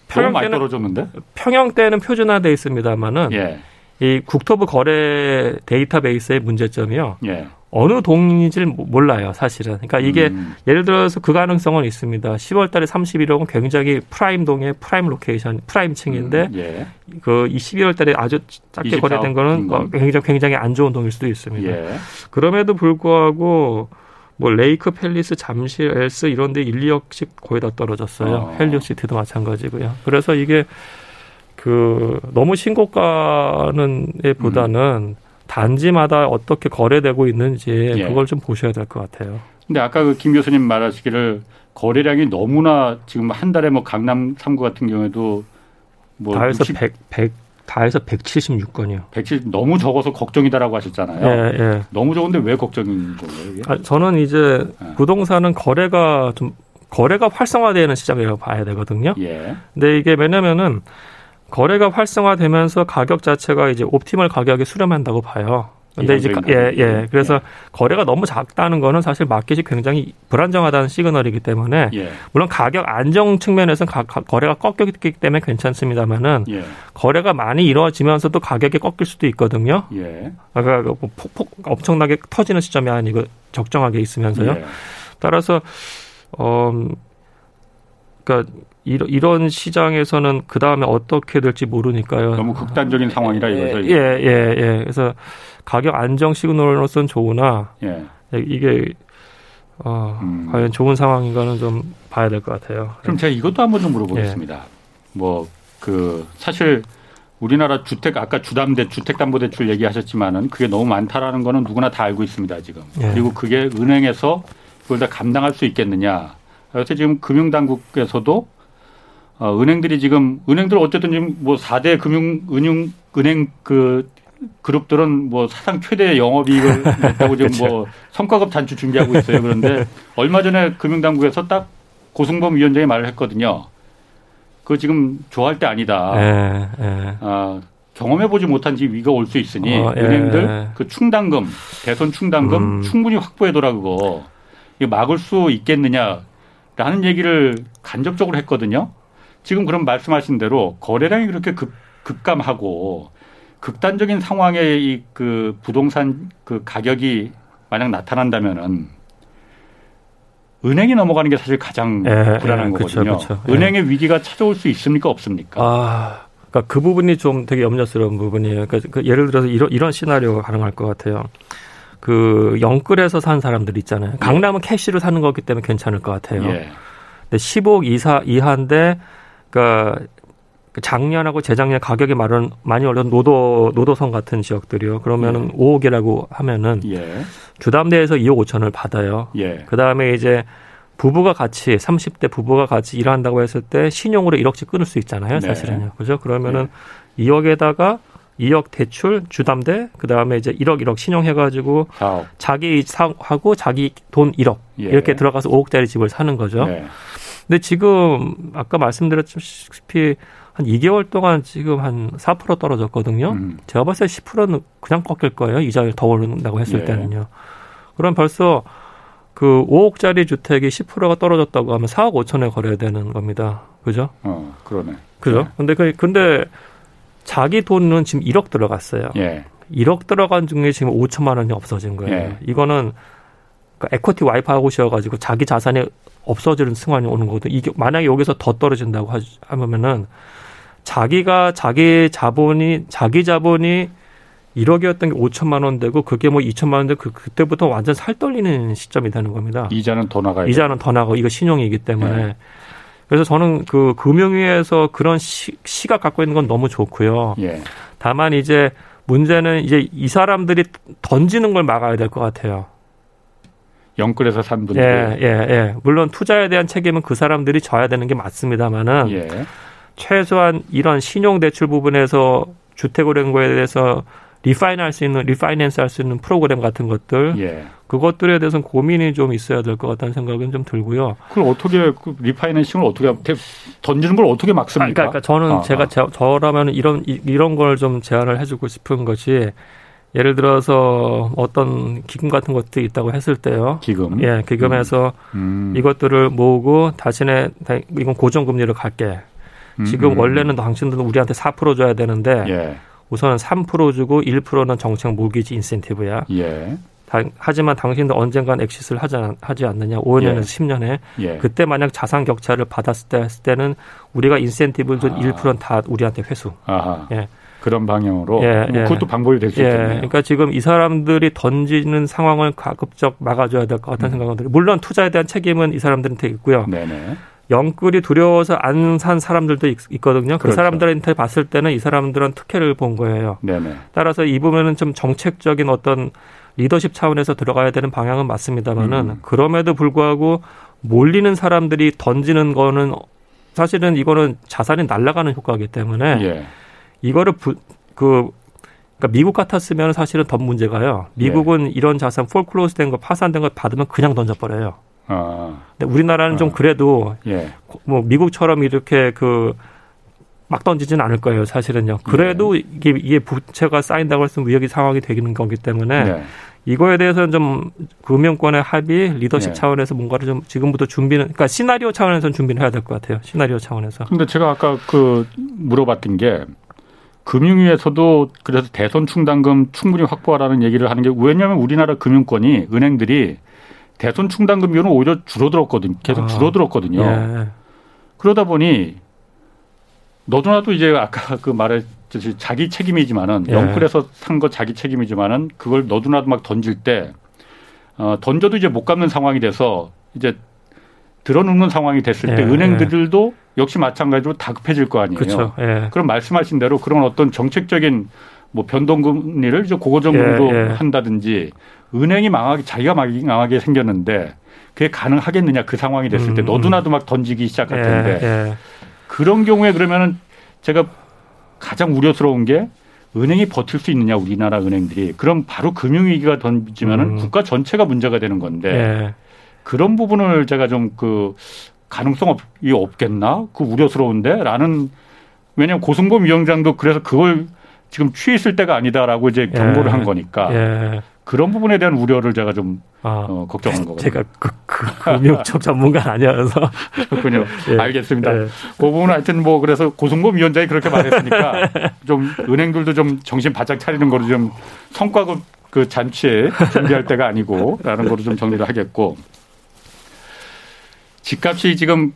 평형 많이 떨어졌는데? 평형 때는 표준화돼 있습니다만은 예. 이 국토부 거래 데이터베이스의 문제점이요. 예. 어느 동인지를 몰라요, 사실은. 그러니까 이게 음. 예를 들어서 그 가능성은 있습니다. 10월 달에 31억은 굉장히 prime 동의 prime location, prime 층인데 음. 예. 그 12월 달에 아주 작게 거래된 거는 음. 굉장히 굉장히 안 좋은 동일 수도 있습니다. 예. 그럼에도 불구하고 뭐 레이크 팰리스 잠실 엘스 이런 데 1, 2억씩 거의 다 떨어졌어요. 어. 헬리오시티도 마찬가지고요. 그래서 이게 그 너무 신고가는 보다는 음. 단지마다 어떻게 거래되고 있는지 예. 그걸 좀 보셔야 될 것 같아요. 근데 아까 그 김 교수님 말하시기를 거래량이 너무나 지금 한 달에 뭐 강남 3구 같은 경우에도 뭐 다해서 60, 100, 100 다해서 176건이요. 170 너무 적어서 걱정이다라고 하셨잖아요. 예, 예. 너무 적은데 왜 걱정인 거예요? 아, 저는 이제 예. 부동산은 거래가 좀 거래가 활성화되는 시장이라고 봐야 되거든요. 예. 근데 이게 왜냐면은 거래가 활성화되면서 가격 자체가 이제 옵티멀 가격에 수렴한다고 봐요. 근데 이제 예, 예. 그래서 예. 거래가 너무 작다는 거는 사실 마켓이 굉장히 불안정하다는 시그널이기 때문에 예. 물론 가격 안정 측면에서는 가, 가, 거래가 꺾였기 때문에 괜찮습니다만은 예. 거래가 많이 이루어지면서도 가격이 꺾일 수도 있거든요. 예. 그러니까 뭐 폭폭 엄청나게 터지는 시점이 아니고 적정하게 있으면서요. 예. 따라서 어 그러니까 이런 시장에서는 그 다음에 어떻게 될지 모르니까요. 너무 극단적인 상황이라 이거죠. 예, 예, 예. 그래서 가격 안정 시그널로서는 좋으나 예. 이게 어, 음. 과연 좋은 상황인가는 좀 봐야 될 것 같아요. 그럼 제가 이것도 한번 좀 물어보겠습니다. 예. 뭐그 사실 우리나라 주택 아까 주담대 주택담보대출 얘기하셨지만은 그게 너무 많다라는 거는 누구나 다 알고 있습니다 지금. 예. 그리고 그게 은행에서 그걸 다 감당할 수 있겠느냐. 그래서 지금 금융당국에서도 어, 은행들이 지금 은행들 어쨌든 지금 뭐 4대 금융 은융 은행 그 그룹들은 뭐 사상 최대 영업이익을 <laughs> 냈다고 지금 뭐 그렇죠. 성과급 단추 준비하고 있어요. 그런데 얼마 전에 금융당국에서 딱 고승범 위원장이 말을 했거든요. 그 지금 좋아할 때 아니다. 예, 예. 아, 경험해보지 못한 지 위가 올 수 있으니 어, 예. 은행들 그 충당금, 대선 충당금 음. 충분히 확보해둬라 그거. 이거 막을 수 있겠느냐라는 얘기를 간접적으로 했거든요. 지금 그럼 말씀하신 대로 거래량이 그렇게 급, 급감하고 극단적인 상황에 이 그 부동산 그 가격이 만약 나타난다면은 은행이 넘어가는 게 사실 가장 예, 불안한 예, 거거든요. 그쵸, 그쵸. 은행의 예. 위기가 찾아올 수 있습니까 없습니까? 아, 그러니까 그 부분이 좀 되게 염려스러운 부분이에요. 그러니까 그 예를 들어서 이런 이런 시나리오가 가능할 것 같아요. 그 영끌에서 산 사람들 있잖아요. 예. 강남은 캐시로 사는 거기 때문에 괜찮을 것 같아요. 예. 근데 10억 이사 이하인데 그러니까 그 작년하고 재작년 가격이 많은 많이 오른 노도 노도성 같은 지역들이요. 그러면은 예. 5억이라고 하면은 예. 주담대에서 2억 5천을 받아요. 예. 그 다음에 이제 부부가 같이 30대 부부가 같이 일한다고 했을 때 신용으로 1억씩 끊을 수 있잖아요. 네. 사실은요. 그죠? 그러면은 네. 2억에다가 2억 대출 주담대 그다음에 이제 1억 1억 신용해 가지고 자기 사하고 자기 돈 1억 예. 이렇게 들어가서 5억짜리 집을 사는 거죠. 네. 근데 지금 아까 말씀드렸다시피 한 2개월 동안 지금 한 4% 떨어졌거든요. 음. 제가 봤을 때 10%는 그냥 꺾일 거예요. 이자를 더 오른다고 했을 예. 때는요. 그럼 벌써 그 5억짜리 주택이 10%가 떨어졌다고 하면 4억 5천에 거래야 되는 겁니다. 그죠? 어, 그러네. 그죠? 네. 근데 그 근데 자기 돈은 지금 1억 들어갔어요. 예. 1억 들어간 중에 지금 5천만 원이 없어진 거예요. 예. 이거는 그러니까 에코티 와이프 하고 셔가지고 자기 자산이 없어지는 승환이 오는 거거든. 이게 만약에 여기서 더 떨어진다고 하면은 자기가 자기 자본이 자기 자본이 1억이었던 게 5천만 원 되고 그게 뭐 2천만 원 되고 그, 그때부터 완전 살 떨리는 시점이 되는 겁니다. 이자는 더 나가요. 이자는 더 나가고 이거 신용이기 때문에. 네. 그래서 저는 그 금융위에서 그런 시, 시각 갖고 있는 건 너무 좋고요. 예. 다만 이제 문제는 이제 이 사람들이 던지는 걸 막아야 될 것 같아요. 영끌에서 산 분들. 예, 예, 예. 물론 투자에 대한 책임은 그 사람들이 져야 되는 게 맞습니다만은 예. 최소한 이런 신용 대출 부분에서 주택은행고에 대해서 refinance 할수 있는 refinance 할 수 있는 프로그램 같은 것들 예. 그것들에 대해서는 고민이 좀 있어야 될 것 같다는 생각은 좀 들고요. 그걸 어떻게 그 refinancing을 어떻게 던지는 걸 어떻게 막습니까? 아, 그러니까, 저는 아, 제가 아. 저라면 이런 이런 걸 좀 제안을 해주고 싶은 것이 예를 들어서 어떤 기금 같은 것들이 있다고 했을 때요. 기금. 예, 기금에서 음. 음. 이것들을 모으고 다시는 이건 고정 금리를 갈게. 지금 음. 원래는 당신들은 우리한테 4% 줘야 되는데 예. 우선은 3% 주고 1%는 정책 모기지 인센티브야. 예. 다, 하지만 당신들 언젠간 엑시스를 하지, 하지 않느냐. 5년에서 예. 10년에. 예. 그때 만약 자산 격차를 받았을 때 했을 때는 우리가 인센티브를 준 아. 1%는 다 우리한테 회수. 아하. 예. 그런 방향으로 예, 뭐 예. 그것도 방법이 될수 예. 있겠네요. 그러니까 지금 이 사람들이 던지는 상황을 가급적 막아줘야 될 것 같다는 음. 생각은 들어요. 물론 투자에 대한 책임은 이 사람들한테 있고요. 네네. 영끌이 두려워서 안 산 사람들도 있, 거든요그 그렇죠. 사람들한테 봤을 때는 이 사람들은 특혜를 본 거예요. 네네. 따라서 이 부분은 좀 정책적인 어떤 리더십 차원에서 들어가야 되는 방향은 맞습니다만은 음. 그럼에도 불구하고 몰리는 사람들이 던지는 거는 사실은 이거는 자산이 날아가는 효과이기 때문에 예. 이거를 부, 그 그러니까 미국 같았으면 사실은 더 문제가요. 미국은 예. 이런 자산 폴클로스 된 거 파산된 거 받으면 그냥 던져버려요. 아. 근데 우리나라는 아. 좀 그래도 예. 뭐 미국처럼 이렇게 그 막 던지지는 않을 거예요, 사실은요. 그래도 네. 이게, 이게 부채가 쌓인다고 해서 위협이 상황이 되는 거기 때문에 네. 이거에 대해서는 좀 금융권의 합의, 리더십 네. 차원에서 뭔가를 좀 지금부터 준비는, 그러니까 시나리오 차원에서는 준비를 해야 될 것 같아요. 시나리오 차원에서. 근데 제가 아까 그 물어봤던 게 금융위에서도 그래서 대선 충당금 충분히 확보하라는 얘기를 하는 게 왜냐하면 우리나라 금융권이 은행들이 대선 충당금 비율은 오히려 줄어들었거든요. 계속 아, 줄어들었거든요. 예. 그러다 보니 너도나도 이제 아까 <laughs> 그 말했듯이 자기 책임이지만은 예. 영끌에서 산 거 자기 책임이지만은 그걸 너도나도 막 던질 때 어, 던져도 이제 못 갚는 상황이 돼서 이제 들어눕는 상황이 됐을 때 예. 은행들도 역시 마찬가지로 다급해질 거 아니에요. 그렇죠. 예. 그럼 말씀하신 대로 그런 어떤 정책적인 뭐 변동금리를 이제 정도로 예, 예. 한다든지 은행이 망하게 자기가 망하게 생겼는데 그게 가능하겠느냐 그 상황이 됐을 때 음, 너도 나도 막 던지기 시작할 예, 텐데 예. 그런 경우에 그러면은 제가 가장 우려스러운 게 은행이 버틸 수 있느냐 우리나라 은행들이 그럼 바로 금융위기가 던지면은 음. 국가 전체가 문제가 되는 건데 예. 그런 부분을 제가 좀 그 가능성이 없겠나 그 우려스러운데라는 왜냐하면 고승범 위원장도 그래서 그걸 지금 취했을 때가 아니다라고 이제 경고를 예. 한 거니까 예. 그런 부분에 대한 우려를 제가 좀 아, 어, 걱정한 거거든요. 제가 그, 그 금융적 전문가 아니어서 그렇군요. 예. 알겠습니다. 예. 그 부분은 하여튼 뭐 그래서 고승범 위원장이 그렇게 말했으니까 <laughs> 좀 은행들도 좀 정신 바짝 차리는 거로 좀 성과급 그 잔치에 준비할 때가 아니고라는 거로 좀 정리를 하겠고 집값이 지금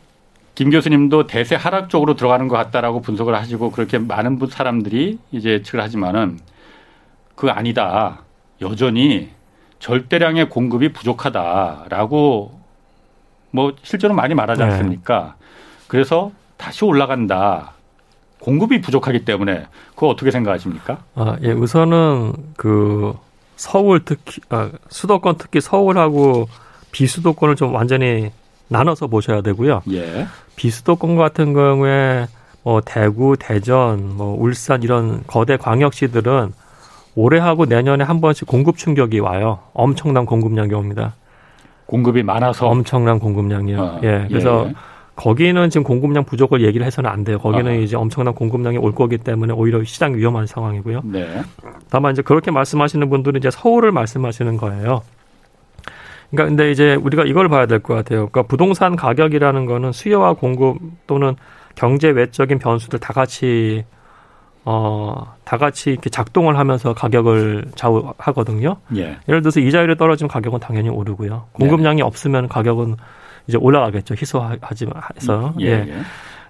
김 교수님도 대세 하락 쪽으로 들어가는 것 같다라고 분석을 하시고 그렇게 많은 사람들이 이제 예측을 하지만은 그 아니다. 여전히 절대량의 공급이 부족하다라고 뭐 실제로 많이 말하지 네. 않습니까? 네. 그래서 다시 올라간다. 공급이 부족하기 때문에 그거 어떻게 생각하십니까? 아, 예, 우선은 그 서울 특히 아, 수도권 특히 서울하고 비수도권을 좀 완전히 나눠서 보셔야 되고요. 예. 비수도권 같은 경우에 뭐 대구, 대전, 뭐 울산 이런 거대 광역시들은 올해하고 내년에 한 번씩 공급 충격이 와요. 엄청난 공급량이 옵니다. 공급이 많아서 엄청난 공급량이요. 아, 예. 그래서 예. 거기는 지금 공급량 부족을 얘기를 해서는 안 돼요. 거기는 아. 이제 엄청난 공급량이 올 거기 때문에 오히려 시장 위험한 상황이고요. 네. 다만 이제 그렇게 말씀하시는 분들은 이제 서울을 말씀하시는 거예요. 그러니까 근데 이제 우리가 이걸 봐야 될 것 같아요. 그러니까 부동산 가격이라는 거는 수요와 공급 또는 경제 외적인 변수들 다 같이 어, 다 같이 이렇게 작동을 하면서 가격을 좌우하거든요. 예. 예를 들어서 이자율이 떨어지면 가격은 당연히 오르고요. 공급량이 네. 없으면 가격은 이제 올라가겠죠. 희소하지 해서. 예. 예. 예.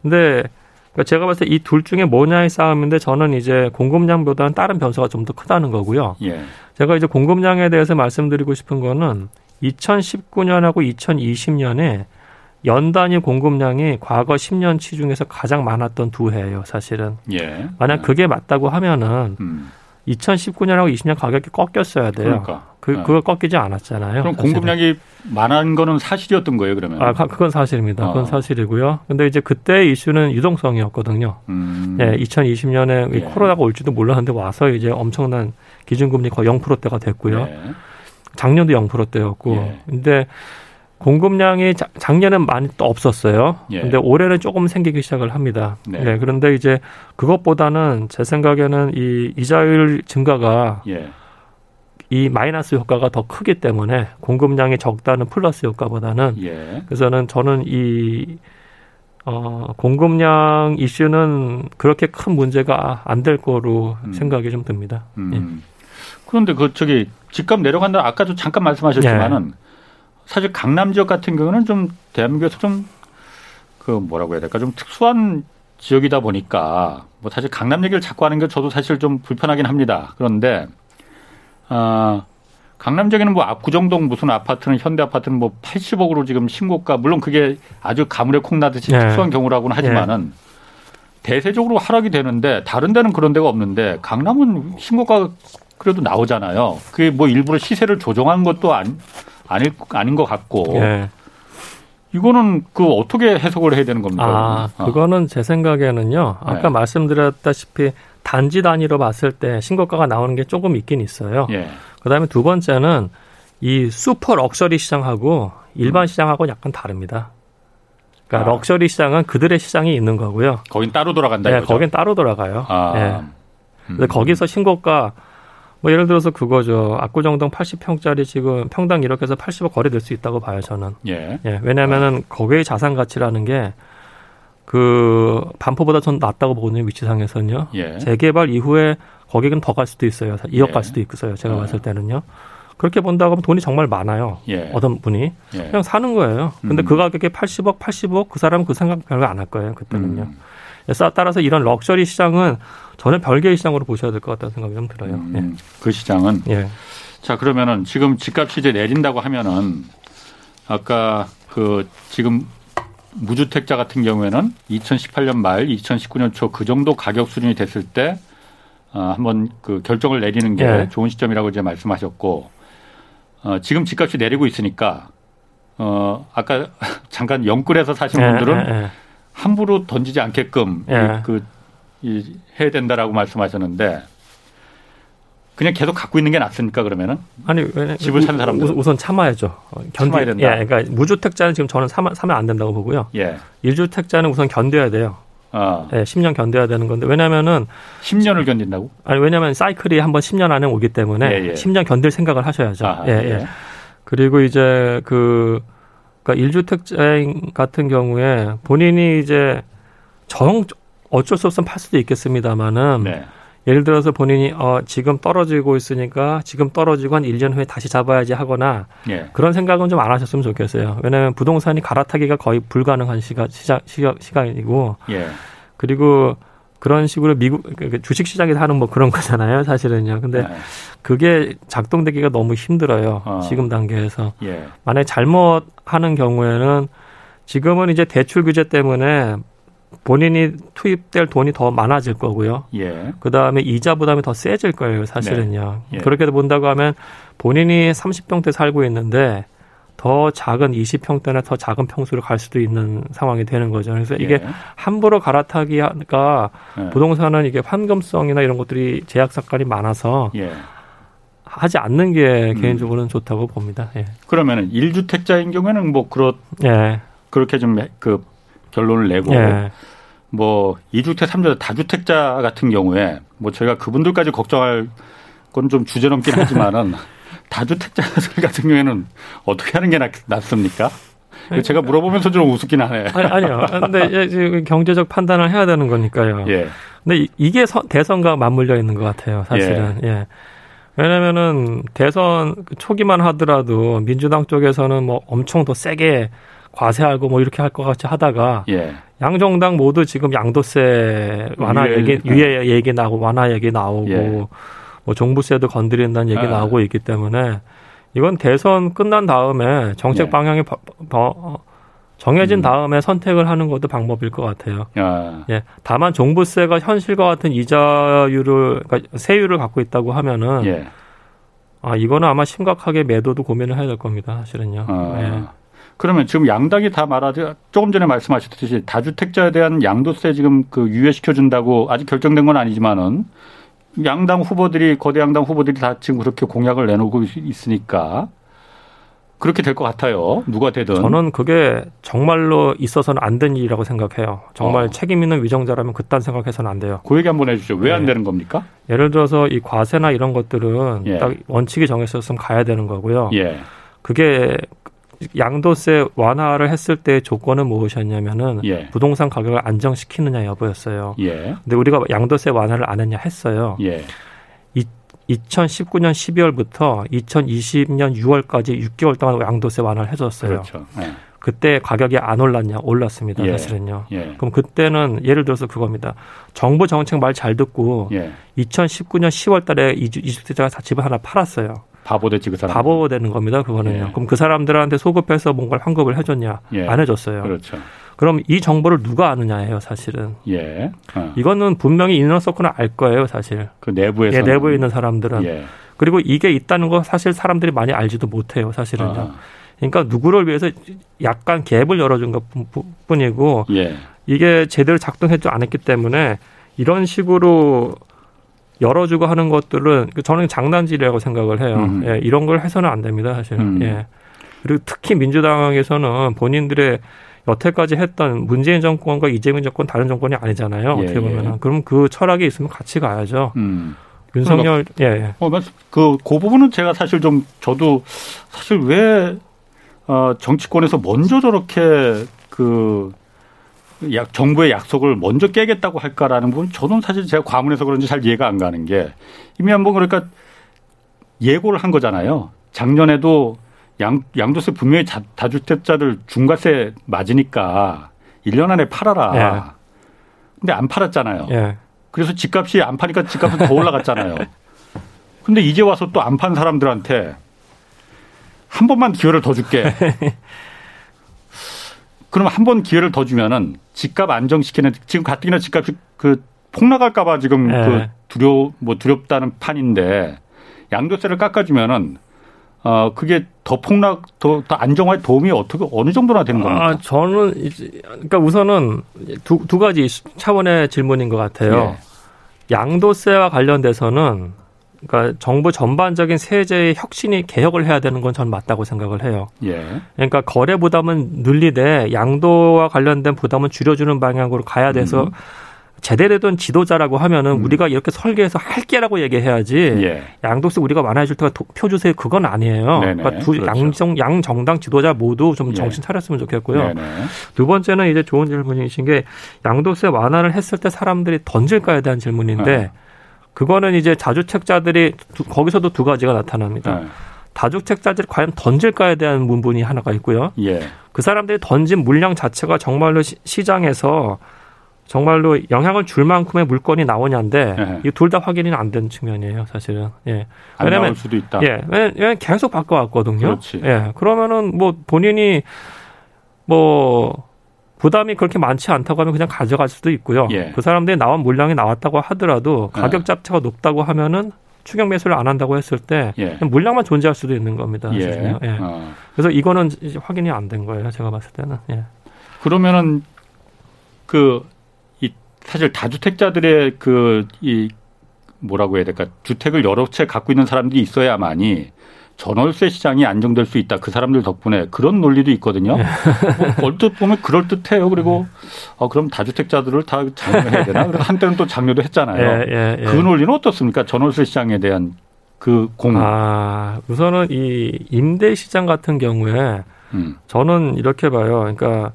근데 그러니까 제가 봤을 때 이 둘 중에 뭐냐의 싸움인데 저는 이제 공급량보다는 다른 변수가 좀 더 크다는 거고요. 예. 제가 이제 공급량에 대해서 말씀드리고 싶은 거는 2019년하고 2020년에 연 단위 공급량이 과거 10년치 중에서 가장 많았던 두 해예요, 사실은. 예. 만약 그게 맞다고 하면은 음. 2019년하고 20년 가격이 꺾였어야 돼요. 그러니까. 그, 네. 그거 꺾이지 않았잖아요. 그럼 사실은. 공급량이 많은 거는 사실이었던 거예요, 그러면? 아, 그건 사실입니다. 그건 어. 사실이고요. 근데 이제 그때 이슈는 유동성이었거든요. 음. 예, 2020년에 예. 코로나가 올지도 몰랐는데 와서 이제 엄청난 기준금리 거의 0%대가 됐고요. 예. 작년도 0%대였고. 예. 근데 공급량이 자, 작년엔 많이 또 없었어요. 예. 근데 올해는 조금 생기기 시작을 합니다. 네. 네. 그런데 이제 그것보다는 제 생각에는 이 이자율 증가가 예. 이 마이너스 효과가 더 크기 때문에 공급량이 적다는 플러스 효과보다는 예. 그래서는 저는 이 어, 공급량 이슈는 그렇게 큰 문제가 안 될 거로 음. 생각이 좀 듭니다. 음. 예. 그런데 그 저기 집값 내려간다 아까도 잠깐 말씀하셨지만은 네. 사실 강남 지역 같은 경우는 좀 대한민국에서 좀 그 뭐라고 해야 될까 좀 특수한 지역이다 보니까 뭐 사실 강남 얘기를 자꾸 하는 게 저도 사실 좀 불편하긴 합니다. 그런데 아 강남 지역에는 뭐 압구정동 무슨 아파트는 현대 아파트는 뭐 80억으로 지금 신고가 물론 그게 아주 가물에 콩 나듯이 네. 특수한 경우라고는 하지만은 네. 대세적으로 하락이 되는데 다른 데는 그런 데가 없는데 강남은 신고가 그래도 나오잖아요. 그게 뭐 일부러 시세를 조정한 것도 안, 아닐, 아닌 것 같고. 예. 이거는 그 어떻게 해석을 해야 되는 겁니까? 아, 어. 그거는 제 생각에는요. 아까 네. 말씀드렸다시피 단지 단위로 봤을 때 신고가가 나오는 게 조금 있긴 있어요. 예. 그다음에 두 번째는 이 super luxury 시장하고 일반 음. 시장하고 약간 다릅니다. 그러니까 아. 럭셔리 시장은 그들의 시장이 있는 거고요. 거긴 따로 돌아간다. 네, 거긴 따로 돌아가요. 아. 네. 음. 거기서 신고가 뭐 예를 들어서 그거죠. 압구정동 80평짜리 지금 평당 1억에서 80억 거래될 수 있다고 봐요, 저는. 예. 예 왜냐면은 하 거기의 자산 가치라는 게 그 반포보다 전 낮다고 보거든요, 위치상에서는요. 예. 재개발 이후에 거기는 더 갈 수도 있어요. 2억 예. 갈 수도 있어요. 제가 예. 봤을 때는요. 그렇게 본다고 하면 돈이 정말 많아요. 예. 어떤 분이 예. 그냥 사는 거예요. 근데 음. 그 가격에 80억, 80억 그 사람은 그 생각 별로 안 할 거예요. 그때는요. 음. 따라서 이런 럭셔리 시장은 전혀 별개의 시장으로 보셔야 될 것 같다는 생각이 좀 들어요. 음, 예. 그 시장은. 예. 자 그러면은 지금 집값이 이제 내린다고 하면은 아까 그 지금 무주택자 같은 경우에는 2018년 말, 2019년 초 그 정도 가격 수준이 됐을 때 어, 한번 그 결정을 내리는 게 예. 좋은 시점이라고 이제 말씀하셨고 어, 지금 집값이 내리고 있으니까 어, 아까 <laughs> 잠깐 영끌에서 사신 예, 분들은 예, 예. 함부로 던지지 않게끔 예. 그 이, 해야 된다라고 말씀하셨는데 그냥 계속 갖고 있는 게 낫습니까 그러면은? 아니 왜 집을 사는 사람들 우선 참아야죠. 어, 견디, 참아야 된다. 예, 그러니까 무주택자는 지금 저는 사면, 사면 안 된다고 보고요. 예. 1주택자는 우선 견뎌야 돼요. 아. 예, 10년 견뎌야 되는 건데 왜냐면은 10년을 견딘다고? 아니 왜냐면 사이클이 한번 10년 안에 오기 때문에 예, 예. 10년 견딜 생각을 하셔야죠. 아하, 예, 예, 예. 그리고 이제 그 그러니까 1주택자 같은 경우에 본인이 이제 정 어쩔 수 없으면 팔 수도 있겠습니다만은 네. 예를 들어서 본인이 어 지금 떨어지고 있으니까 지금 떨어지고 한 1년 후에 다시 잡아야지 하거나 예. 그런 생각은 좀 안 하셨으면 좋겠어요. 왜냐하면 부동산이 갈아타기가 거의 불가능한 시가 시작 시각, 시간이고 예. 그리고 그런 식으로 미국 그, 그 주식 시장에서 하는 뭐 그런 <laughs> 거잖아요, 사실은요. 근데 네. 그게 작동되기가 너무 힘들어요. 어. 지금 단계에서. 예. 만약에 잘못 하는 경우에는 지금은 이제 대출 규제 때문에 본인이 투입될 돈이 더 많아질 거고요. 예. 그 다음에 이자 부담이 더 세질 거예요, 사실은요. 네. 예. 그렇게 본다고 하면 본인이 30평대 살고 있는데 더 작은 20평대나 더 작은 평수를 갈 수도 있는 상황이 되는 거죠. 그래서 이게 예. 함부로 갈아타기가 예. 부동산은 이게 환금성이나 이런 것들이 제약 사건이 많아서 예. 하지 않는 게 음. 개인적으로는 좋다고 봅니다. 예. 그러면은 1주택자인 경우에는 뭐 그렇 예. 그렇게 좀그 결론을 내고 예. 뭐 2주택, 3주택, 다주택자 같은 경우에 뭐 저희가 그분들까지 걱정할 건 좀 주제 넘긴 하지만은 <laughs> 다주택자들 같은 경우에는 어떻게 하는 게 낫, 습니까 제가 물어보면서 좀 우습긴 하네. 아니, 아니요. 근데 경제적 판단을 해야 되는 거니까요. 예. 근데 이게 대선과 맞물려 있는 것 같아요, 사실은. 예. 예. 왜냐면은 대선 초기만 하더라도 민주당 쪽에서는 뭐 엄청 더 세게 과세하고 뭐 이렇게 할 것 같이 하다가 예. 양정당 모두 지금 양도세 완화 유예, 얘기 유예 얘기 나오고 완화 얘기 나오고 예. 뭐 종부세도 건드린다는 얘기 아. 나오고 있기 때문에 이건 대선 끝난 다음에 정책 네. 방향이 더 정해진 음. 다음에 선택을 하는 것도 방법일 것 같아요. 아. 예. 다만 종부세가 현실과 같은 이자율을 그러니까 세율을 갖고 있다고 하면은 예. 아 이거는 아마 심각하게 매도도 고민을 해야 될 겁니다. 사실은요. 아. 예. 그러면 지금 양당이 다 말하듯 조금 전에 말씀하셨듯이 다주택자에 대한 양도세 지금 그 유예시켜 준다고 아직 결정된 건 아니지만은 양당 후보들이 거대 양당 후보들이 다 지금 그렇게 공약을 내놓고 있으니까 그렇게 될 것 같아요. 누가 되든. 저는 그게 정말로 있어서는 안 된 일이라고 생각해요. 정말 어. 책임 있는 위정자라면 그딴 생각해서는 안 돼요. 그 얘기 한번 해주죠. 왜안 네. 되는 겁니까? 예를 들어서 이 과세나 이런 것들은 예. 딱 원칙이 정해졌으면 가야 되는 거고요. 예. 그게 양도세 완화를 했을 때 조건은 무엇이었냐면은 예. 부동산 가격을 안정시키느냐 여부였어요. 예. 근데 우리가 양도세 완화를 안 했냐 했어요. 예. 이, 2019년 12월부터 2020년 6월까지 6개월 동안 양도세 완화를 해줬어요. 그렇죠. 예. 그때 가격이 안 올랐냐 올랐습니다 예. 사실은요. 예. 그럼 그때는 예를 들어서 그겁니다. 정부 정책 말 잘 듣고 예. 2019년 10월 달에 이주택자가 집을 하나 팔았어요. 바보 되지 그 사람. 바보 되는 겁니다. 그거는요. 예. 그럼 그 사람들한테 소급해서 뭔가를 환급을 해줬냐? 예. 안 해줬어요. 그렇죠. 그럼 이 정보를 누가 아느냐예요, 사실은. 예. 어. 이거는 분명히 인너서클은 알 거예요, 사실. 그 내부에서. 예, 내부에 있는 사람들은. 예. 그리고 이게 있다는 거 사실 사람들이 많이 알지도 못해요, 사실은요. 어. 그러니까 누구를 위해서 약간 갭을 열어준 것 뿐이고 예. 이게 제대로 작동했지 않았기 때문에 이런 식으로 열어주고 하는 것들은 그 저는 장난질이라고 생각을 해요. 음. 예, 이런 걸 해서는 안 됩니다, 사실은. 음. 예. 그리고 특히 민주당에서는 본인들의 여태까지 했던 문재인 정권과 이재명 정권 다른 정권이 아니잖아요. 예, 어떻게 보면은 예. 그럼 그 철학이 있으면 같이 가야죠. 음. 윤석열 그러니까, 예. 예. 어, 그그 그 부분은 제가 사실 좀 저도 사실 왜 어, 정치권에서 먼저 저렇게 그 약, 정부의 약속을 먼저 깨겠다고 할까라는 부분 저는 사실 제가 과문해서 그런지 잘 이해가 안 가는 게 이미 한번 그러니까 예고를 한 거잖아요. 작년에도 양, 양도세 분명히 자, 다주택자들 중과세 맞으니까 1년 안에 팔아라. 예. 근데 안 팔았잖아요. 예. 그래서 집값이 안 파니까 집값은 더 올라갔잖아요. <laughs> 근데 이제 와서 또 안 판 사람들한테 한 번만 기회를 더 줄게. <laughs> 그럼 한 번 기회를 더 주면은 집값 안정시키는 지금 가뜩이나 집값이 그 폭락할까봐 지금 예. 그 두려 뭐 두렵다는 판인데 양도세를 깎아주면은 어 그게 더 폭락 더, 더 안정화에 도움이 어떻게 어느 정도나 되는 겁니까? 아, 저는 이제 그러니까 우선은 두, 두 가지 차원의 질문인 것 같아요. 예. 양도세와 관련돼서는 그러니까 정부 전반적인 세제의 혁신이 개혁을 해야 되는 건 전 맞다고 생각을 해요. 예. 그러니까 거래 부담은 늘리되 양도와 관련된 부담은 줄여주는 방향으로 가야 돼서 음. 제대로 된 지도자라고 하면은 음. 우리가 이렇게 설계해서 할게라고 얘기해야지 예. 양도세 우리가 완화해줄 때가 표 주세요 그건 아니에요. 네네. 그러니까 두 그렇죠. 양정 양 정당 지도자 모두 좀 예. 정신 차렸으면 좋겠고요. 네네. 두 번째는 이제 좋은 질문이신 게 양도세 완화를 했을 때 사람들이 던질까에 대한 질문인데 네. 그거는 이제 자주택자들이 두, 거기서도 두 가지가 나타납니다. 네. 다주택자들이 과연 던질까에 대한 문분이 하나가 있고요. 예. 그 사람들이 던진 물량 자체가 정말로 시, 장에서 정말로 영향을 줄 만큼의 물건이 나오냐인데 예. 이둘 다 확인이 안 된 측면이에요, 사실은. 예. 왜냐면 수도 있다. 예. 왜냐면 계속 바꿔 왔거든요. 그렇지. 예. 그러면은 뭐 본인이 뭐 부담이 그렇게 많지 않다고 하면 그냥 가져갈 수도 있고요. 예. 그 사람들이 나온 물량이 나왔다고 하더라도 가격 예. 자체가 높다고 하면은 추격 매수를 안 한다고 했을 때 예. 물량만 존재할 수도 있는 겁니다. 예. 예. 어. 그래서 이거는 확인이 안 된 거예요. 제가 봤을 때는. 예. 그러면은 그 사실 다주택자들의 그 이 뭐라고 해야 될까 주택을 여러 채 갖고 있는 사람들이 있어야만이 전월세 시장이 안정될 수 있다. 그 사람들 덕분에 그런 논리도 있거든요. 네. 뭐 얼뜻 보면 그럴 듯해요. 그리고 어 그럼 다주택자들을 다 장려해야 되나? 한때는 또 장려도 했잖아요. 예, 예, 예. 그 논리는 어떻습니까? 전월세 시장에 대한 그 공. 아 우선은 이 임대 시장 같은 경우에 음. 저는 이렇게 봐요. 그러니까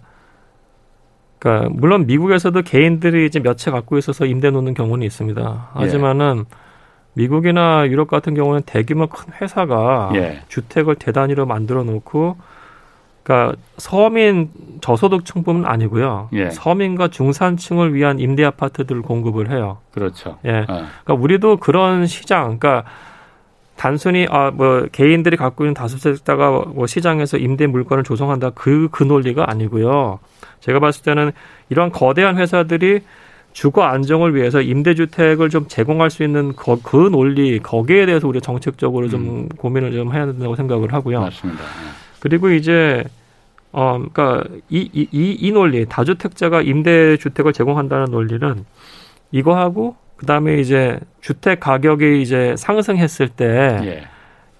그러니까 물론 미국에서도 개인들이 이제 몇 채 갖고 있어서 임대 놓는 경우는 있습니다. 하지만은 예. 미국이나 유럽 같은 경우는 대규모 큰 회사가 예. 주택을 대단위로 만들어 놓고 그러니까 서민 저소득층뿐 아니고요. 예. 서민과 중산층을 위한 임대 아파트들을 공급을 해요. 그렇죠. 예. 어. 그러니까 우리도 그런 시장 그러니까 단순히 아 뭐 개인들이 갖고 있는 다수택자가 뭐 시장에서 임대 물건을 조성한다 그그 그 논리가 아니고요. 제가 봤을 때는 이러한 거대한 회사들이 주거 안정을 위해서 임대주택을 좀 제공할 수 있는 거, 그 논리 거기에 대해서 우리가 정책적으로 좀 음. 고민을 좀 해야 된다고 생각을 하고요. 맞습니다. 네. 그리고 이제 어 그러니까 이 이 이, 이 논리 다주택자가 임대주택을 제공한다는 논리는 이거하고 그다음에 이제 주택 가격이 이제 상승했을 때이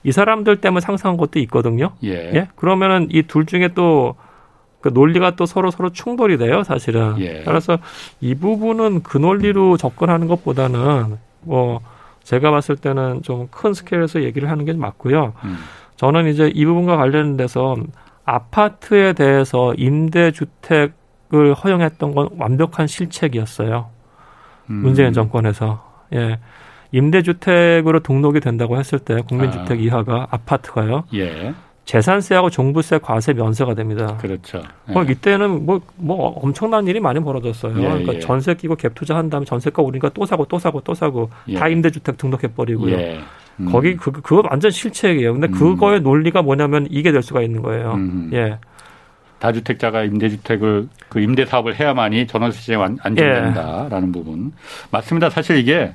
예. 사람들 때문에 상승한 것도 있거든요. 예. 예? 그러면은 이 둘 중에 또 그 논리가 또 서로 서로 충돌이 돼요, 사실은. 예. 따라서 이 부분은 그 논리로 접근하는 것보다는 뭐 제가 봤을 때는 좀 큰 스케일에서 얘기를 하는 게 맞고요. 음. 저는 이제 이 부분과 관련돼서 아파트에 대해서 임대주택을 허용했던 건 완벽한 실책이었어요. 음. 문재인 정권에서. 예. 임대주택으로 등록이 된다고 했을 때 국민주택 아. 이하가 아파트가요. 예. 재산세하고 종부세 과세 면세가 됩니다. 그렇죠. 예. 뭐 이때는 뭐, 뭐 엄청난 일이 많이 벌어졌어요. 예, 그러니까 예. 전세 끼고 갭 투자한 다음에 전세가 오르니까 또 사고 또 사고 또 사고 예. 다 임대주택 등록해버리고요. 예. 음. 거기 그, 그거 완전 실책이에요. 근데 음. 그거의 논리가 뭐냐면 이게 될 수가 있는 거예요. 음. 예. 다주택자가 임대주택을 그 임대 사업을 해야만이 전월세 시장이 안정된다라는 예. 부분 맞습니다. 사실 이게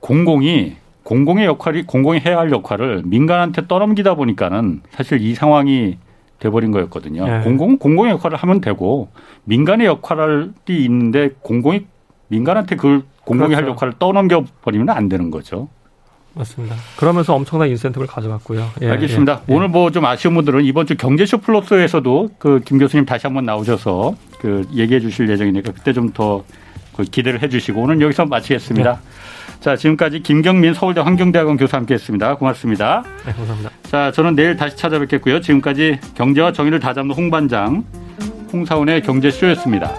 공공이 공공의 역할이 공공이 해야 할 역할을 민간한테 떠넘기다 보니까는 사실 이 상황이 돼버린 거였거든요. 네. 공공은 공공의 역할을 하면 되고 민간의 역할이 있는데 공공이 민간한테 그걸 공공이 그렇죠. 할 역할을 떠넘겨 버리면 안 되는 거죠. 맞습니다. 그러면서 엄청난 인센티브를 가져갔고요. 예, 알겠습니다. 예, 오늘 뭐 좀 아쉬운 분들은 이번 주 경제쇼 플러스에서도 그 김 교수님 다시 한번 나오셔서 그 얘기해 주실 예정이니까 그때 좀더 그 기대를 해 주시고 오늘 여기서 마치겠습니다. 네. 자, 지금까지 김경민 서울대 환경대학원 교수 함께 했습니다. 고맙습니다. 네, 감사합니다. 자, 저는 내일 다시 찾아뵙겠고요. 지금까지 경제와 정의를 다잡는 홍반장 홍사원의 경제쇼였습니다.